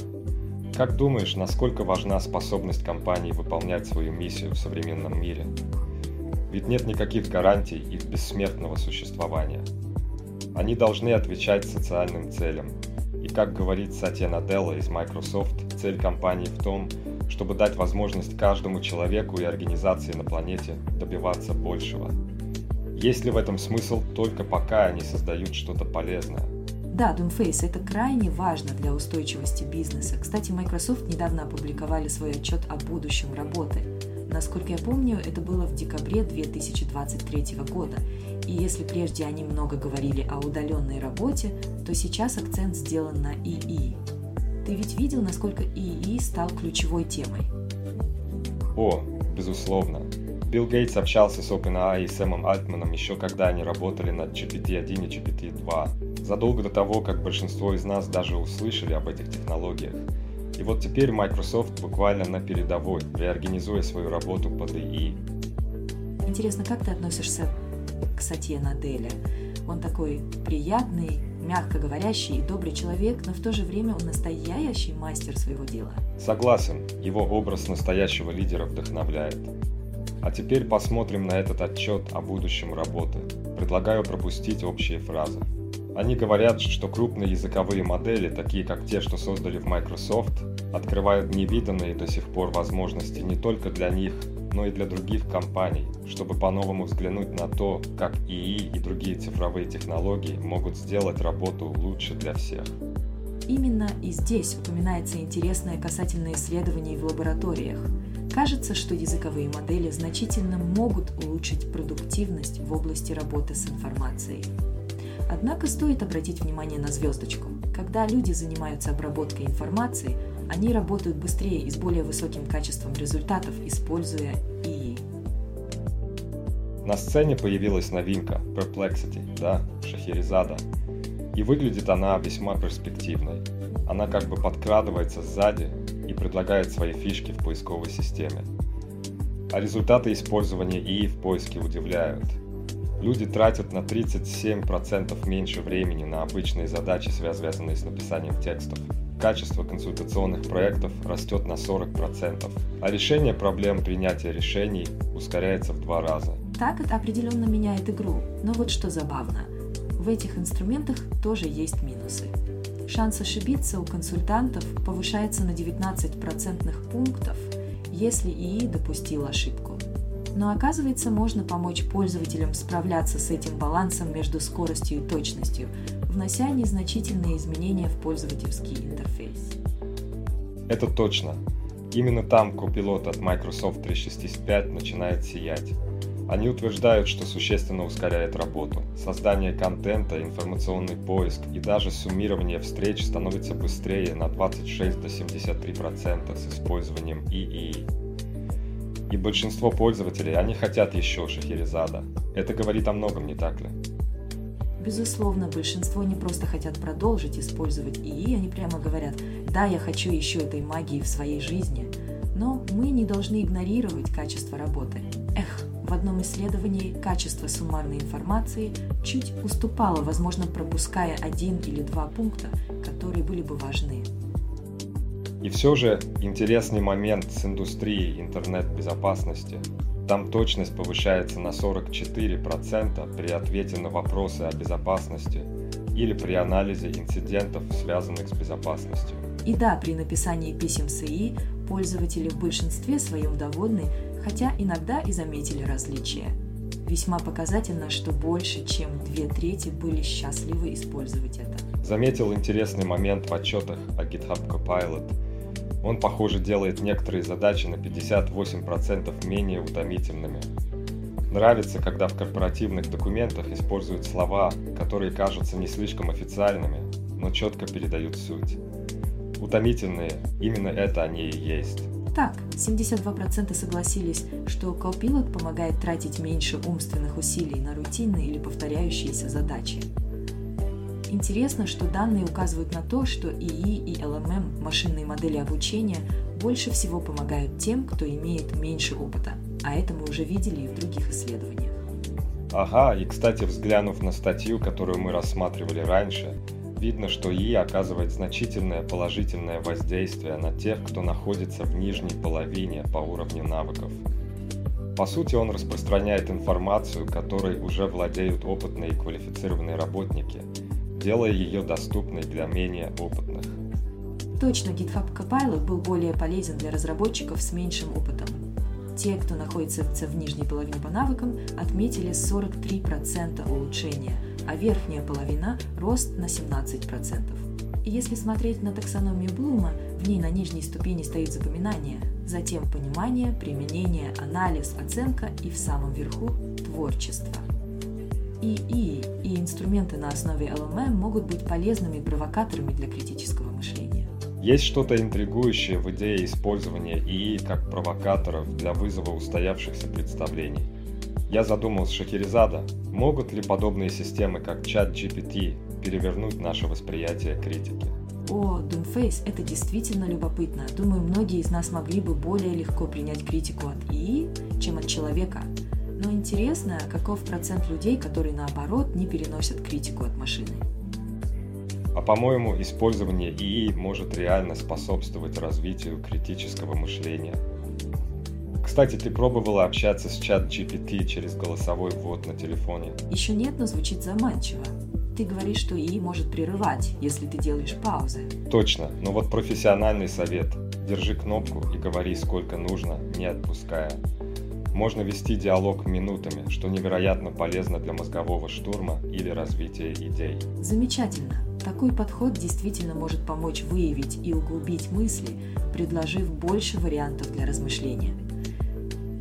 как думаешь, насколько важна способность компании выполнять свою миссию в современном мире? Ведь нет никаких гарантий их бессмертного существования. Они должны отвечать социальным целям. И как говорит Сатья Наделла из Microsoft, цель компании в том, чтобы дать возможность каждому человеку и организации на планете добиваться большего. Есть ли в этом смысл только пока они создают что-то полезное? Да, Doomface, это крайне важно для устойчивости бизнеса. Кстати, Microsoft недавно опубликовали свой отчет о будущем работы. Насколько я помню, это было в декабре 2023 года. И если прежде они много говорили о удаленной работе, то сейчас акцент сделан на ИИ. Ты ведь видел, насколько ИИ стал ключевой темой? О, безусловно. Билл Гейтс общался с OpenAI и Сэмом Альтманом еще когда они работали над GPT-1 и GPT-2, задолго до того, как большинство из нас даже услышали об этих технологиях. И вот теперь Microsoft буквально на передовой, реорганизуя свою работу под ИИ. Интересно, как ты относишься к Сатье Наделе? Он такой приятный, мягко говорящий и добрый человек, но в то же время он настоящий мастер своего дела. Согласен, его образ настоящего лидера вдохновляет. А теперь посмотрим на этот отчет о будущем работы. Предлагаю пропустить общие фразы. Они говорят, что крупные языковые модели, такие как те, что создали в Microsoft, открывают невиданные до сих пор возможности не только для них, но и для других компаний, чтобы по-новому взглянуть на то, как ИИ и другие цифровые технологии могут сделать работу лучше для всех. Именно и здесь упоминается интересное касательно исследований в лабораториях. Кажется, что языковые модели значительно могут улучшить продуктивность в области работы с информацией. Однако стоит обратить внимание на звездочку. Когда люди занимаются обработкой информации, они работают быстрее и с более высоким качеством результатов, используя ИИ. На сцене появилась новинка Perplexity, да, Шахерезада. И выглядит она весьма перспективной. Она как бы подкрадывается сзади и предлагает свои фишки в поисковой системе. А результаты использования ИИ в поиске удивляют. Люди тратят на 37% меньше времени на обычные задачи, связанные с написанием текстов, качество консультационных проектов растет на 40%, а решение проблем принятия решений ускоряется в два раза. Так это определенно меняет игру, но вот что забавно. В этих инструментах тоже есть минусы. Шанс ошибиться у консультантов повышается на 19 процентных пунктов, если ИИ допустил ошибку. Но оказывается, можно помочь пользователям справляться с этим балансом между скоростью и точностью, внося незначительные изменения в пользовательский интерфейс. Это точно. Именно там Copilot от Microsoft 365 начинает сиять. Они утверждают, что существенно ускоряет работу. Создание контента, информационный поиск и даже суммирование встреч становится быстрее на 26 до 73% с использованием ИИ. И большинство пользователей, они хотят еще Шахерезада. Это говорит о многом, не так ли? Безусловно, большинство не просто хотят продолжить использовать ИИ, они прямо говорят, да, я хочу еще этой магии в своей жизни, но мы не должны игнорировать качество работы. В одном исследовании качество суммарной информации чуть уступало, возможно, пропуская один или два пункта, которые были бы важны. И все же интересный момент с индустрией интернет-безопасности – там точность повышается на 44% при ответе на вопросы о безопасности или при анализе инцидентов, связанных с безопасностью. И да, при написании писем с ИИ пользователи в большинстве своем довольны, хотя иногда и заметили различия. Весьма показательно, что больше, чем две трети были счастливы использовать это. Заметил интересный момент в отчетах о GitHub Copilot. Он, похоже, делает некоторые задачи на 58% менее утомительными. Нравится, когда в корпоративных документах используют слова, которые кажутся не слишком официальными, но четко передают суть. Утомительные, именно это они и есть. Так, 72% согласились, что Copilot помогает тратить меньше умственных усилий на рутинные или повторяющиеся задачи. Интересно, что данные указывают на то, что ИИ и LMM, машинные модели обучения, больше всего помогают тем, кто имеет меньше опыта, а это мы уже видели и в других исследованиях. Ага, и кстати, взглянув на статью, которую мы рассматривали раньше, видно, что ИИ оказывает значительное положительное воздействие на тех, кто находится в нижней половине по уровню навыков. По сути, он распространяет информацию, которой уже владеют опытные и квалифицированные работники, делая ее доступной для менее опытных. Точно, GitHub Copilot был более полезен для разработчиков с меньшим опытом. Те, кто находится в нижней половине по навыкам, отметили 43% улучшения, а верхняя половина – рост на 17%. И если смотреть на таксономию Блума, в ней на нижней ступени стоит запоминание, затем понимание, применение, анализ, оценка и в самом верху – творчество. ИИ и инструменты на основе LMM могут быть полезными провокаторами для критического мышления. Есть что-то интригующее в идее использования ИИ как провокаторов для вызова устоявшихся представлений. Я задумался, Шахерезада, могут ли подобные системы, как чат GPT, перевернуть наше восприятие критики? О, Doomface, это действительно любопытно. Думаю, многие из нас могли бы более легко принять критику от ИИ, чем от человека. Но интересно, каков процент людей, которые наоборот не переносят критику от машины? А по-моему, использование ИИ может реально способствовать развитию критического мышления. Кстати, ты пробовала общаться с чат GPT через голосовой ввод на телефоне? Еще нет, но звучит заманчиво. Ты говоришь, что ИИ может прерывать, если ты делаешь паузы. Точно, но вот профессиональный совет. Держи кнопку и говори сколько нужно, не отпуская. Можно вести диалог минутами, что невероятно полезно для мозгового штурма или развития идей. Замечательно. Такой подход действительно может помочь выявить и углубить мысли, предложив больше вариантов для размышления.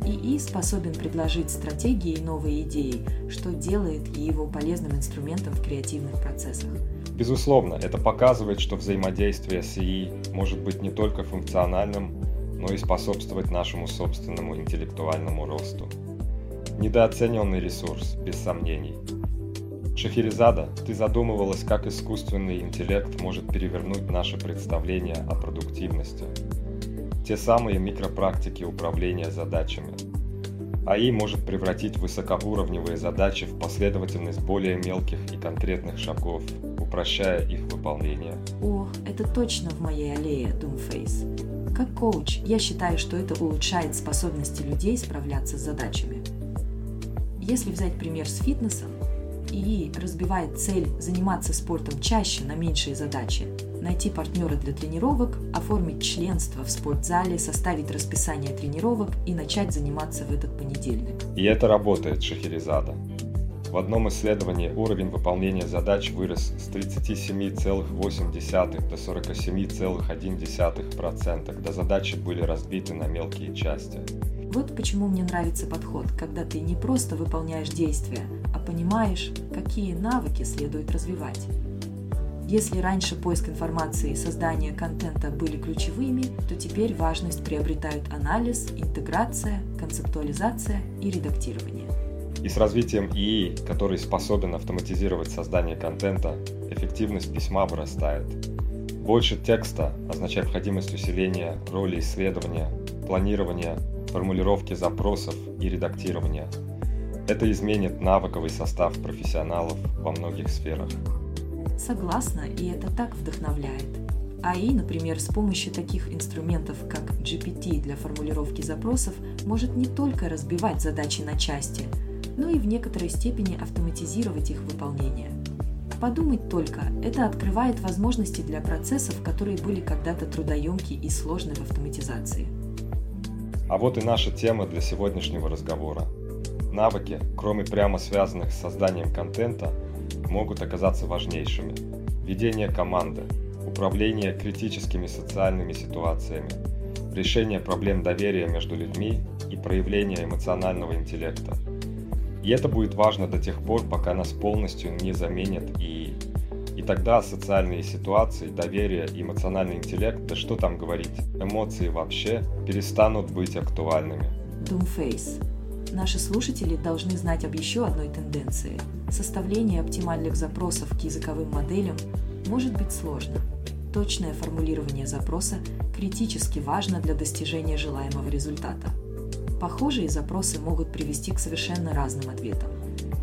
ИИ способен предложить стратегии и новые идеи, что делает его полезным инструментом в креативных процессах. Безусловно, это показывает, что взаимодействие с ИИ может быть не только функциональным, но и способствовать нашему собственному интеллектуальному росту. Недооцененный ресурс, без сомнений. Шахерезада, ты задумывалась, как искусственный интеллект может перевернуть наше представление о продуктивности. Те самые микропрактики управления задачами. АИ может превратить высокоуровневые задачи в последовательность более мелких и конкретных шагов, упрощая их выполнение. Ох, это точно в моей аллее, Doomface. Как коуч, я считаю, что это улучшает способности людей справляться с задачами. Если взять пример с фитнесом, и разбивает цель заниматься спортом чаще на меньшие задачи, найти партнера для тренировок, оформить членство в спортзале, составить расписание тренировок и начать заниматься в этот понедельник. И это работает, Шахерезада. В одном исследовании уровень выполнения задач вырос с 37,8 до 47,1%, когда задачи были разбиты на мелкие части. Вот почему мне нравится подход, когда ты не просто выполняешь действия, а понимаешь, какие навыки следует развивать. Если раньше поиск информации и создание контента были ключевыми, то теперь важность приобретают анализ, интеграция, концептуализация и редактирование. И с развитием ИИ, который способен автоматизировать создание контента, эффективность письма вырастает. Больше текста означает необходимость усиления роли исследования, планирования, формулировки запросов и редактирования. Это изменит навыковый состав профессионалов во многих сферах. Согласна, и это так вдохновляет. АИ, например, с помощью таких инструментов, как GPT для формулировки запросов, может не только разбивать задачи на части, но и в некоторой степени автоматизировать их выполнение. Подумать только, это открывает возможности для процессов, которые были когда-то трудоемки и сложны в автоматизации. А вот и наша тема для сегодняшнего разговора. навыки, кроме прямо связанных с созданием контента, могут оказаться важнейшими. Ведение команды, управление критическими социальными ситуациями, решение проблем доверия между людьми и проявление эмоционального интеллекта. И это будет важно до тех пор, пока нас полностью не заменят и и тогда социальные ситуации, доверие, эмоциональный интеллект, да что там говорить, эмоции вообще перестанут быть актуальными. Doomface. Наши слушатели должны знать об еще одной тенденции. Составление оптимальных запросов к языковым моделям может быть сложно. Точное формулирование запроса критически важно для достижения желаемого результата. Похожие запросы могут привести к совершенно разным ответам.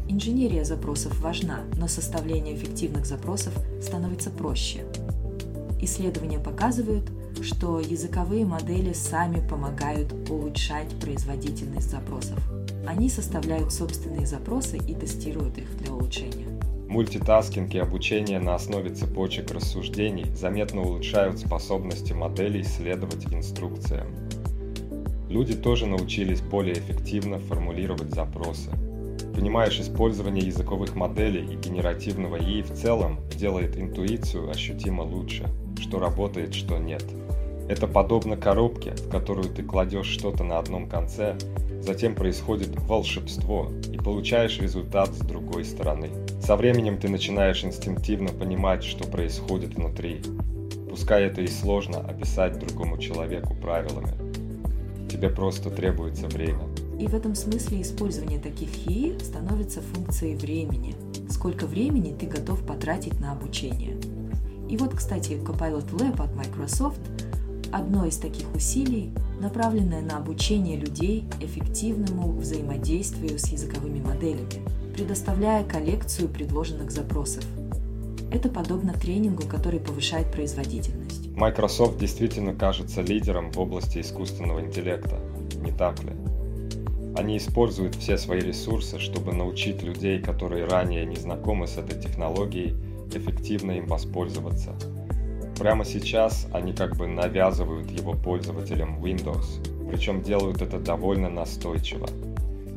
Инженерия запросов важна, но составление эффективных запросов становится проще. Исследования показывают, что языковые модели сами помогают улучшать производительность запросов. Они составляют собственные запросы и тестируют их для улучшения. Мультитаскинг и обучение на основе цепочек рассуждений заметно улучшают способности моделей следовать инструкциям. Люди тоже научились более эффективно формулировать запросы. Понимаешь, использование языковых моделей и генеративного ИИ в целом делает интуицию ощутимо лучше, что работает, что нет. Это подобно коробке, в которую ты кладешь что-то на одном конце, затем происходит волшебство, и получаешь результат с другой стороны. Со временем ты начинаешь инстинктивно понимать, что происходит внутри. Пускай это и сложно описать другому человеку правилами. Тебе просто требуется время. И в этом смысле использование таких ХИИ становится функцией времени. Сколько времени ты готов потратить на обучение. И вот, кстати, Copilot Lab от Microsoft – одно из таких усилий, направленное на обучение людей эффективному взаимодействию с языковыми моделями, предоставляя коллекцию предложенных запросов. Это подобно тренингу, который повышает производительность. Microsoft действительно кажется лидером в области искусственного интеллекта, не так ли? Они используют все свои ресурсы, чтобы научить людей, которые ранее не знакомы с этой технологией, эффективно им воспользоваться. Прямо сейчас они как бы навязывают его пользователям Windows, причем делают это довольно настойчиво.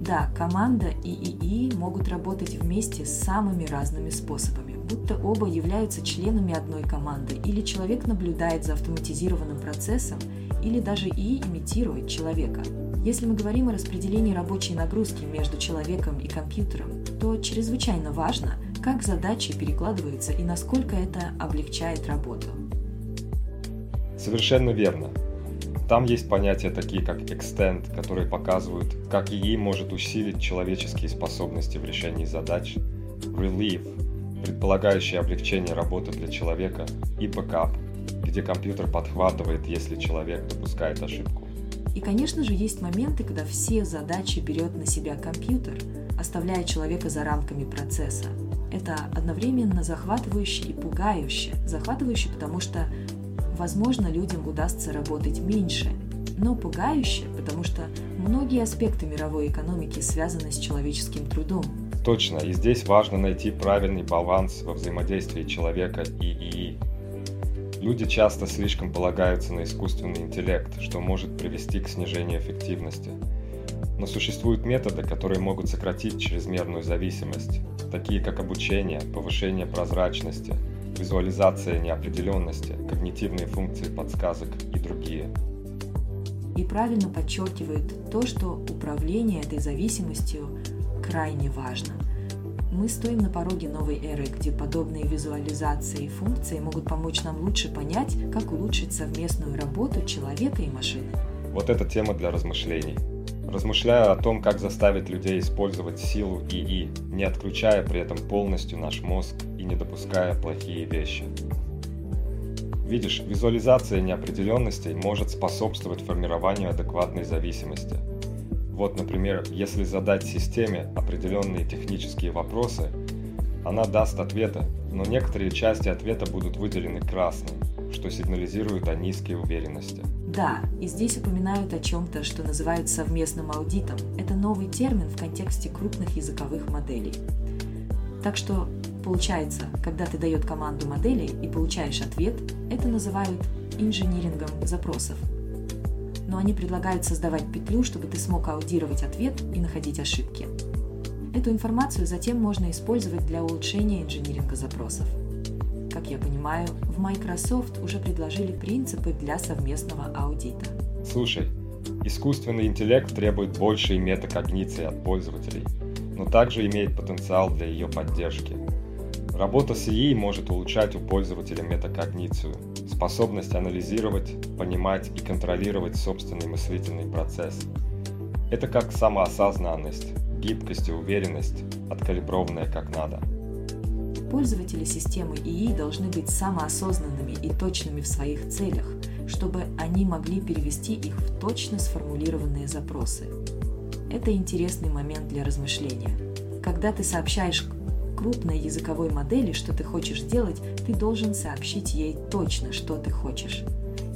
Да, команда и ИИ могут работать вместе самыми разными способами, будто оба являются членами одной команды, или человек наблюдает за автоматизированным процессом, или даже ИИ имитирует человека. Если мы говорим о распределении рабочей нагрузки между человеком и компьютером, то чрезвычайно важно, как задачи перекладываются и насколько это облегчает работу. Совершенно верно. Там есть понятия такие, как extend, которые показывают, как ИИ может усилить человеческие способности в решении задач, relieve, предполагающий облегчение работы для человека, и backup, где компьютер подхватывает, если человек допускает ошибку. И, конечно же, есть моменты, когда все задачи берет на себя компьютер, оставляя человека за рамками процесса. Это одновременно захватывающе и пугающе. Захватывающе, потому что, возможно, людям удастся работать меньше, но пугающе, потому что многие аспекты мировой экономики связаны с человеческим трудом. Точно, и здесь важно найти правильный баланс во взаимодействии человека и ИИ. Люди часто слишком полагаются на искусственный интеллект, что может привести к снижению эффективности. Но существуют методы, которые могут сократить чрезмерную зависимость, такие как обучение, повышение прозрачности, визуализация неопределенности, когнитивные функции подсказок и другие. И правильно подчеркивает то, что управление этой зависимостью крайне важно – мы стоим на пороге новой эры, где подобные визуализации и функции могут помочь нам лучше понять, как улучшить совместную работу человека и машины. Вот эта тема для размышлений. Размышляю о том, как заставить людей использовать силу ИИ, не отключая при этом полностью наш мозг и не допуская плохие вещи. Видишь, визуализация неопределенностей может способствовать формированию адекватной зависимости – вот, например, если задать системе определенные технические вопросы, она даст ответы, но некоторые части ответа будут выделены красным, что сигнализирует о низкой уверенности. Да, и здесь упоминают о чем-то, что называют совместным аудитом. Это новый термин в контексте крупных языковых моделей. Так что получается, когда ты дает команду модели и получаешь ответ, это называют инжинирингом запросов – но они предлагают создавать петлю, чтобы ты смог аудировать ответ и находить ошибки. Эту информацию затем можно использовать для улучшения инжиниринга запросов. Как я понимаю, в Microsoft уже предложили принципы для совместного аудита. Слушай, искусственный интеллект требует большей метакогниции от пользователей, но также имеет потенциал для ее поддержки. Работа с ИИ может улучшать у пользователя метакогницию, способность анализировать, понимать и контролировать собственный мыслительный процесс. Это как самоосознанность, гибкость и уверенность, откалиброванная как надо. Пользователи системы ИИ должны быть самоосознанными и точными в своих целях, чтобы они могли перевести их в точно сформулированные запросы. Это интересный момент для размышления. Когда ты сообщаешь крупной языковой модели, что ты хочешь сделать, ты должен сообщить ей точно, что ты хочешь.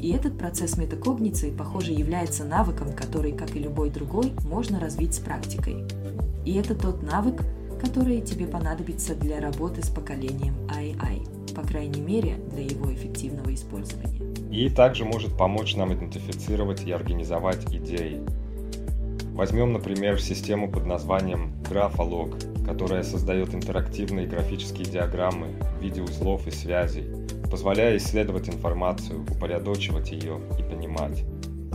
И этот процесс метакогниции, похоже, является навыком, который, как и любой другой, можно развить с практикой. И это тот навык, который тебе понадобится для работы с поколением AI, по крайней мере, для его эффективного использования. И также может помочь нам идентифицировать и организовать идеи. Возьмем, например, систему под названием Grapholog, которая создает интерактивные графические диаграммы в виде узлов и связей, позволяя исследовать информацию, упорядочивать ее и понимать.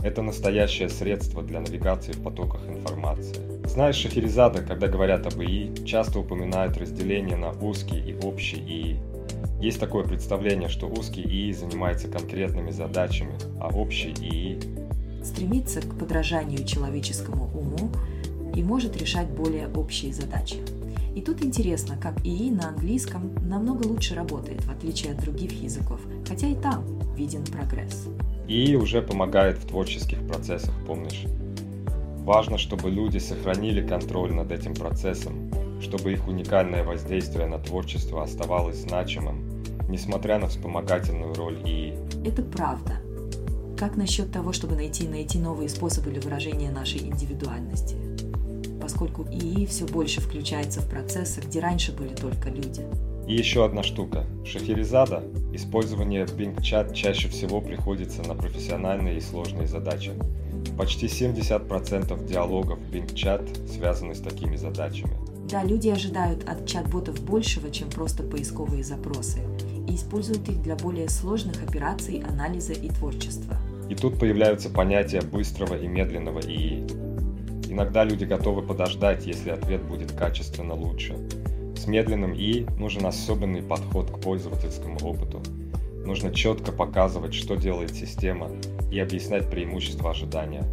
Это настоящее средство для навигации в потоках информации. Знаешь, Шахерезада, когда говорят об ИИ, часто упоминают разделение на узкий и общий ИИ. Есть такое представление, что узкий ИИ занимается конкретными задачами, а общий ИИ стремится к подражанию человеческому уму и может решать более общие задачи. И тут интересно, как ИИ на английском намного лучше работает, в отличие от других языков, хотя и там виден прогресс. ИИ уже помогает в творческих процессах, помнишь? Важно, чтобы люди сохранили контроль над этим процессом, чтобы их уникальное воздействие на творчество оставалось значимым, несмотря на вспомогательную роль ИИ. Это правда. Как насчет того, чтобы найти, найти новые способы для выражения нашей индивидуальности? Поскольку ИИ все больше включается в процессы, где раньше были только люди. И еще одна штука. Шахерезада. Использование Bing Chat чаще всего приходится на профессиональные и сложные задачи. Почти 70% диалогов Bing Chat связаны с такими задачами. Да, люди ожидают от чат-ботов большего, чем просто поисковые запросы, и используют их для более сложных операций, анализа и творчества. И тут появляются понятия быстрого и медленного ИИ. Иногда люди готовы подождать, если ответ будет качественно лучше. С медленным ИИ нужен особенный подход к пользовательскому опыту. Нужно четко показывать, что делает система, и объяснять преимущества ожидания.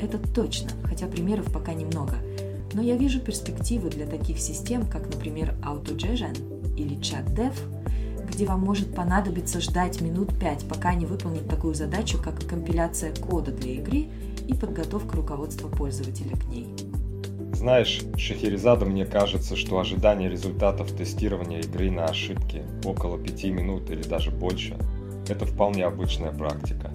Это точно, хотя примеров пока немного. Но я вижу перспективы для таких систем, как, например, AutoGegen или ChatDev, где вам может понадобиться ждать минут пять, пока не выполнит такую задачу, как компиляция кода для игры и подготовка руководства пользователя к ней. Знаешь, Шахерезада, мне кажется, что ожидание результатов тестирования игры на ошибки около 5 минут или даже больше – это вполне обычная практика.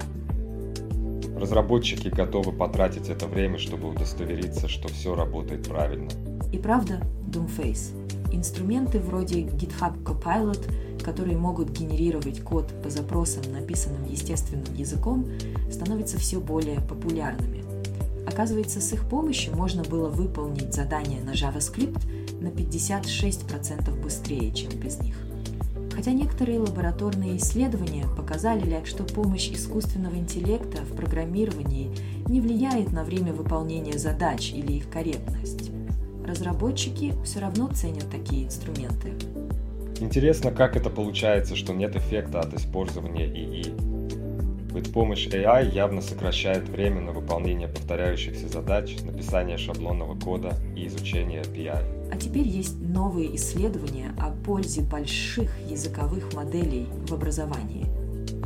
Разработчики готовы потратить это время, чтобы удостовериться, что все работает правильно. И правда, Doomface. Инструменты вроде GitHub Copilot, которые могут генерировать код по запросам, написанным естественным языком, становятся все более популярными. Оказывается, с их помощью можно было выполнить задание на JavaScript на 56% быстрее, чем без них. Хотя некоторые лабораторные исследования показали, что помощь искусственного интеллекта в программировании не влияет на время выполнения задач или их корректность. Разработчики все равно ценят такие инструменты. Интересно, как это получается, что нет эффекта от использования ИИ. Ведь помощь AI явно сокращает время на выполнение повторяющихся задач, написание шаблонного кода и изучение API. А теперь есть новые исследования о пользе больших языковых моделей в образовании.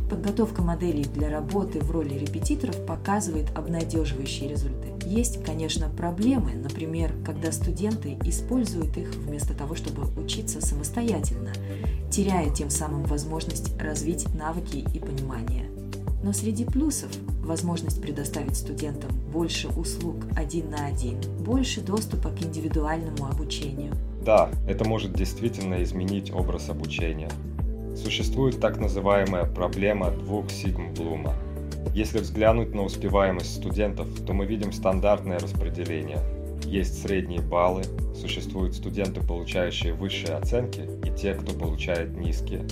Подготовка моделей для работы в роли репетиторов показывает обнадеживающие результаты. Есть, конечно, проблемы, например, когда студенты используют их вместо того, чтобы учиться самостоятельно, теряя тем самым возможность развить навыки и понимание. Но среди плюсов – возможность предоставить студентам больше услуг один на один, больше доступа к индивидуальному обучению. Да, это может действительно изменить образ обучения. Существует так называемая проблема двух сигм Блума. Если взглянуть на успеваемость студентов, то мы видим стандартное распределение. Есть средние баллы, существуют студенты, получающие высшие оценки, и те, кто получает низкие.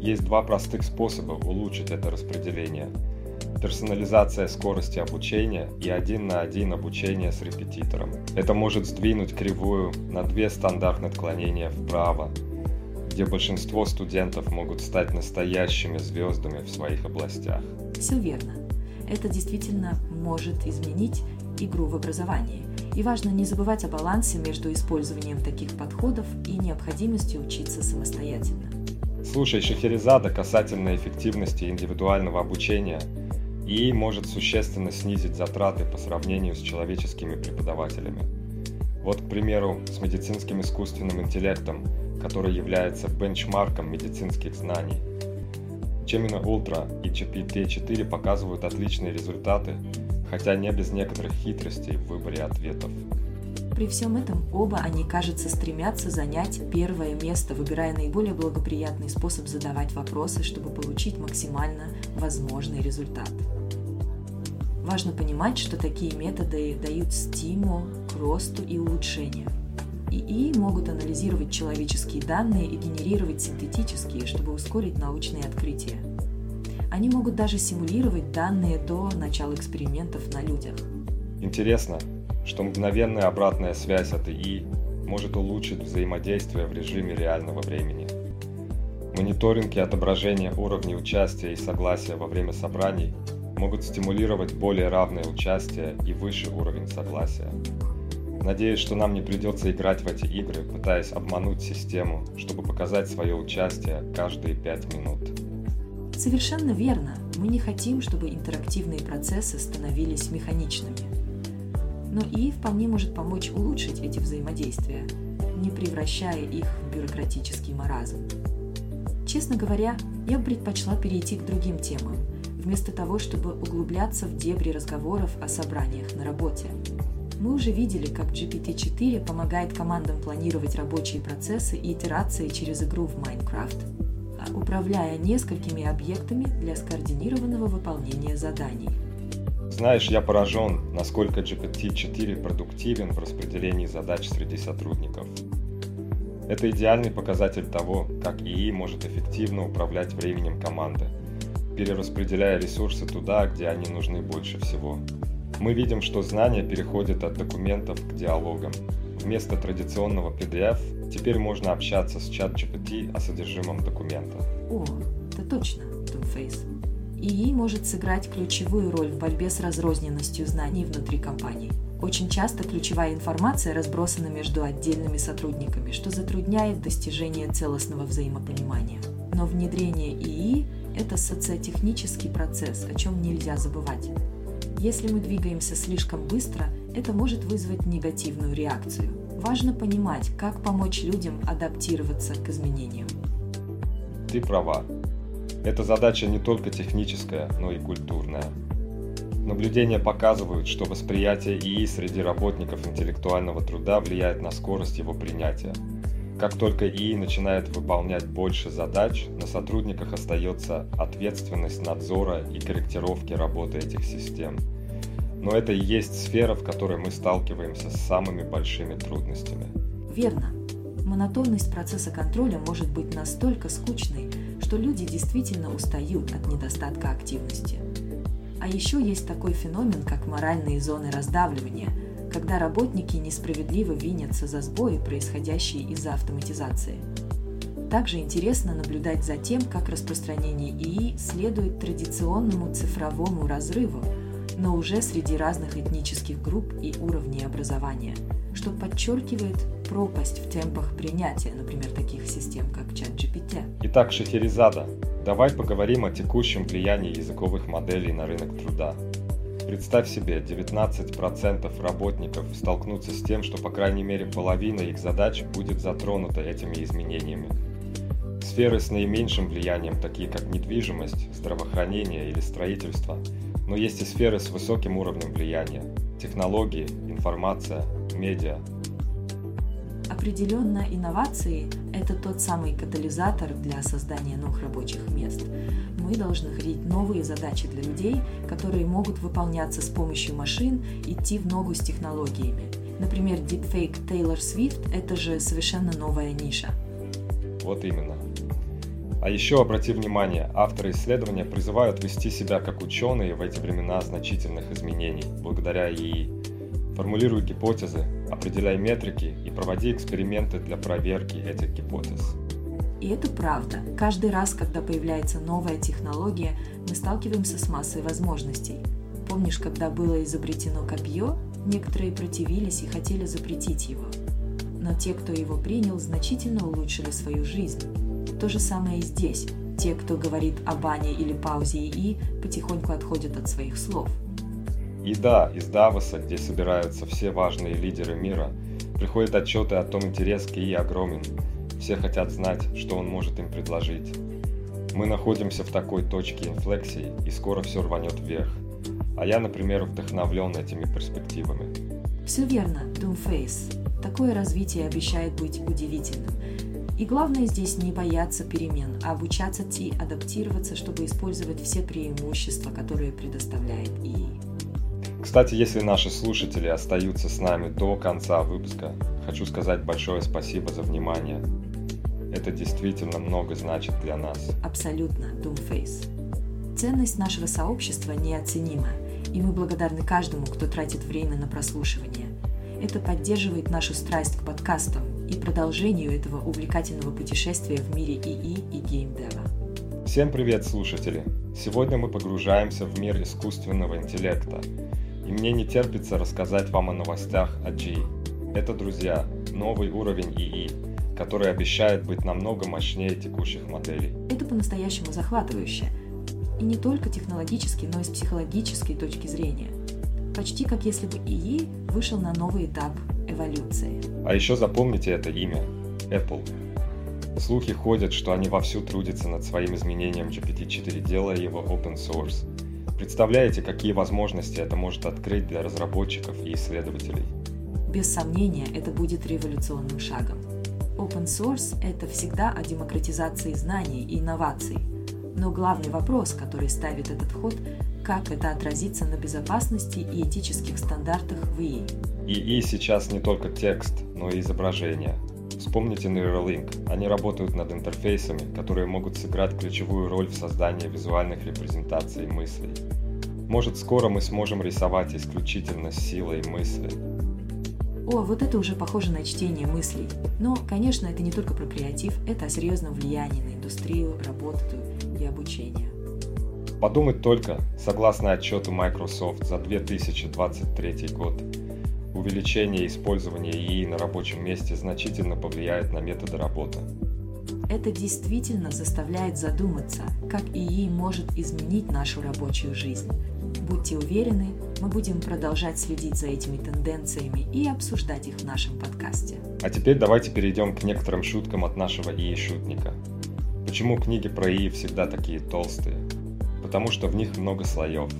Есть два простых способа улучшить это распределение. Персонализация скорости обучения и один на один обучение с репетитором. Это может сдвинуть кривую на две стандартных отклонения вправо, где большинство студентов могут стать настоящими звездами в своих областях. Все верно. Это действительно может изменить игру в образовании. И важно не забывать о балансе между использованием таких подходов и необходимостью учиться самостоятельно. Слушай, Шахерезада касательно эффективности индивидуального обучения и может существенно снизить затраты по сравнению с человеческими преподавателями. Вот, к примеру, с медицинским искусственным интеллектом, который является бенчмарком медицинских знаний. Gemini Ultra и GPT-4 показывают отличные результаты, хотя не без некоторых хитростей в выборе ответов. При всем этом оба они, кажется, стремятся занять первое место, выбирая наиболее благоприятный способ задавать вопросы, чтобы получить максимально возможный результат. Важно понимать, что такие методы дают стимул к росту и улучшению. ИИ могут анализировать человеческие данные и генерировать синтетические, чтобы ускорить научные открытия. Они могут даже симулировать данные до начала экспериментов на людях. Интересно, что мгновенная обратная связь от ИИ может улучшить взаимодействие в режиме реального времени. Мониторинг и отображение уровней участия и согласия во время собраний могут стимулировать более равное участие и выше уровень согласия. Надеюсь, что нам не придется играть в эти игры, пытаясь обмануть систему, чтобы показать свое участие каждые пять минут. Совершенно верно. Мы не хотим, чтобы интерактивные процессы становились механичными но и вполне может помочь улучшить эти взаимодействия, не превращая их в бюрократический маразм. Честно говоря, я бы предпочла перейти к другим темам, вместо того, чтобы углубляться в дебри разговоров о собраниях на работе. Мы уже видели, как GPT-4 помогает командам планировать рабочие процессы и итерации через игру в Minecraft, управляя несколькими объектами для скоординированного выполнения заданий – знаешь, я поражен, насколько GPT-4 продуктивен в распределении задач среди сотрудников. Это идеальный показатель того, как ИИ может эффективно управлять временем команды, перераспределяя ресурсы туда, где они нужны больше всего. Мы видим, что знания переходят от документов к диалогам. Вместо традиционного PDF теперь можно общаться с чат GPT о содержимом документа. О, это точно, ИИ может сыграть ключевую роль в борьбе с разрозненностью знаний внутри компаний. Очень часто ключевая информация разбросана между отдельными сотрудниками, что затрудняет достижение целостного взаимопонимания. Но внедрение ИИ – это социотехнический процесс, о чем нельзя забывать. Если мы двигаемся слишком быстро, это может вызвать негативную реакцию. Важно понимать, как помочь людям адаптироваться к изменениям. Ты права. Эта задача не только техническая, но и культурная. Наблюдения показывают, что восприятие ИИ среди работников интеллектуального труда влияет на скорость его принятия. Как только ИИ начинает выполнять больше задач, на сотрудниках остается ответственность надзора и корректировки работы этих систем. Но это и есть сфера, в которой мы сталкиваемся с самыми большими трудностями. Верно. Монотонность процесса контроля может быть настолько скучной, что люди действительно устают от недостатка активности. А еще есть такой феномен, как моральные зоны раздавливания, когда работники несправедливо винятся за сбои, происходящие из-за автоматизации. Также интересно наблюдать за тем, как распространение ИИ следует традиционному цифровому разрыву, но уже среди разных этнических групп и уровней образования, что подчеркивает пропасть в темпах принятия, например, таких систем, как ChatGPT. Итак, Шахерезада, давай поговорим о текущем влиянии языковых моделей на рынок труда. Представь себе, 19% работников столкнутся с тем, что по крайней мере половина их задач будет затронута этими изменениями. Сферы с наименьшим влиянием, такие как недвижимость, здравоохранение или строительство, но есть и сферы с высоким уровнем влияния – технологии, информация, медиа, Определенно, инновации – это тот самый катализатор для создания новых рабочих мест. Мы должны находить новые задачи для людей, которые могут выполняться с помощью машин, идти в ногу с технологиями. Например, deepfake Taylor Swift – это же совершенно новая ниша. Вот именно. А еще обрати внимание, авторы исследования призывают вести себя как ученые в эти времена значительных изменений, благодаря ИИ. Формулируй гипотезы, определяй метрики и проводи эксперименты для проверки этих гипотез. И это правда. Каждый раз, когда появляется новая технология, мы сталкиваемся с массой возможностей. Помнишь, когда было изобретено копье, некоторые противились и хотели запретить его. Но те, кто его принял, значительно улучшили свою жизнь. То же самое и здесь. Те, кто говорит о бане или паузе ИИ, потихоньку отходят от своих слов. И да, из Давоса, где собираются все важные лидеры мира, приходят отчеты о том, интерес к ИИ огромен. Все хотят знать, что он может им предложить. Мы находимся в такой точке инфлексии, и скоро все рванет вверх. А я, например, вдохновлен этими перспективами. Все верно, Doomface. Такое развитие обещает быть удивительным. И главное здесь не бояться перемен, а обучаться и адаптироваться, чтобы использовать все преимущества, которые предоставляет ИИ. Кстати, если наши слушатели остаются с нами до конца выпуска, хочу сказать большое спасибо за внимание. Это действительно много значит для нас. Абсолютно, Doomface. Ценность нашего сообщества неоценима, и мы благодарны каждому, кто тратит время на прослушивание. Это поддерживает нашу страсть к подкастам и продолжению этого увлекательного путешествия в мире ИИ и геймдева. Всем привет, слушатели! Сегодня мы погружаемся в мир искусственного интеллекта. И мне не терпится рассказать вам о новостях от G. Это, друзья, новый уровень ИИ, который обещает быть намного мощнее текущих моделей. Это по-настоящему захватывающе. И не только технологически, но и с психологической точки зрения. Почти как если бы ИИ вышел на новый этап эволюции. А еще запомните это имя – Apple. Слухи ходят, что они вовсю трудятся над своим изменением GPT-4, делая его open source. Представляете, какие возможности это может открыть для разработчиков и исследователей? Без сомнения, это будет революционным шагом. Open source – это всегда о демократизации знаний и инноваций. Но главный вопрос, который ставит этот ход – как это отразится на безопасности и этических стандартах в ИИ. ИИ сейчас не только текст, но и изображение. Вспомните Neuralink. Они работают над интерфейсами, которые могут сыграть ключевую роль в создании визуальных репрезентаций мыслей. Может, скоро мы сможем рисовать исключительно с силой мысли. О, вот это уже похоже на чтение мыслей. Но, конечно, это не только про креатив, это о серьезном влиянии на индустрию, работу и обучение. Подумать только, согласно отчету Microsoft за 2023 год, увеличение использования ИИ на рабочем месте значительно повлияет на методы работы. Это действительно заставляет задуматься, как ИИ может изменить нашу рабочую жизнь. Будьте уверены, мы будем продолжать следить за этими тенденциями и обсуждать их в нашем подкасте. А теперь давайте перейдем к некоторым шуткам от нашего ИИ-шутника. Почему книги про ИИ всегда такие толстые? потому что в них много слоев.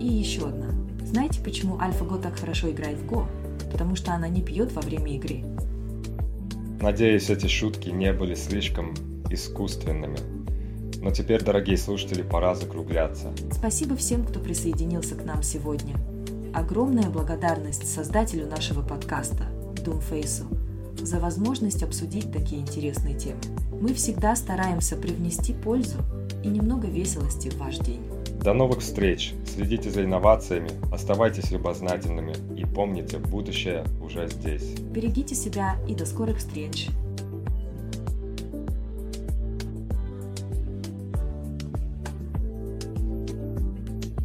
И еще одна. Знаете, почему AlphaGo так хорошо играет в Go? Потому что она не пьет во время игры. Надеюсь, эти шутки не были слишком искусственными. Но теперь, дорогие слушатели, пора закругляться. Спасибо всем, кто присоединился к нам сегодня. Огромная благодарность создателю нашего подкаста, Думфейсу, за возможность обсудить такие интересные темы. Мы всегда стараемся привнести пользу и немного веселости в ваш день. До новых встреч! Следите за инновациями, оставайтесь любознательными и помните, будущее уже здесь. Берегите себя и до скорых встреч!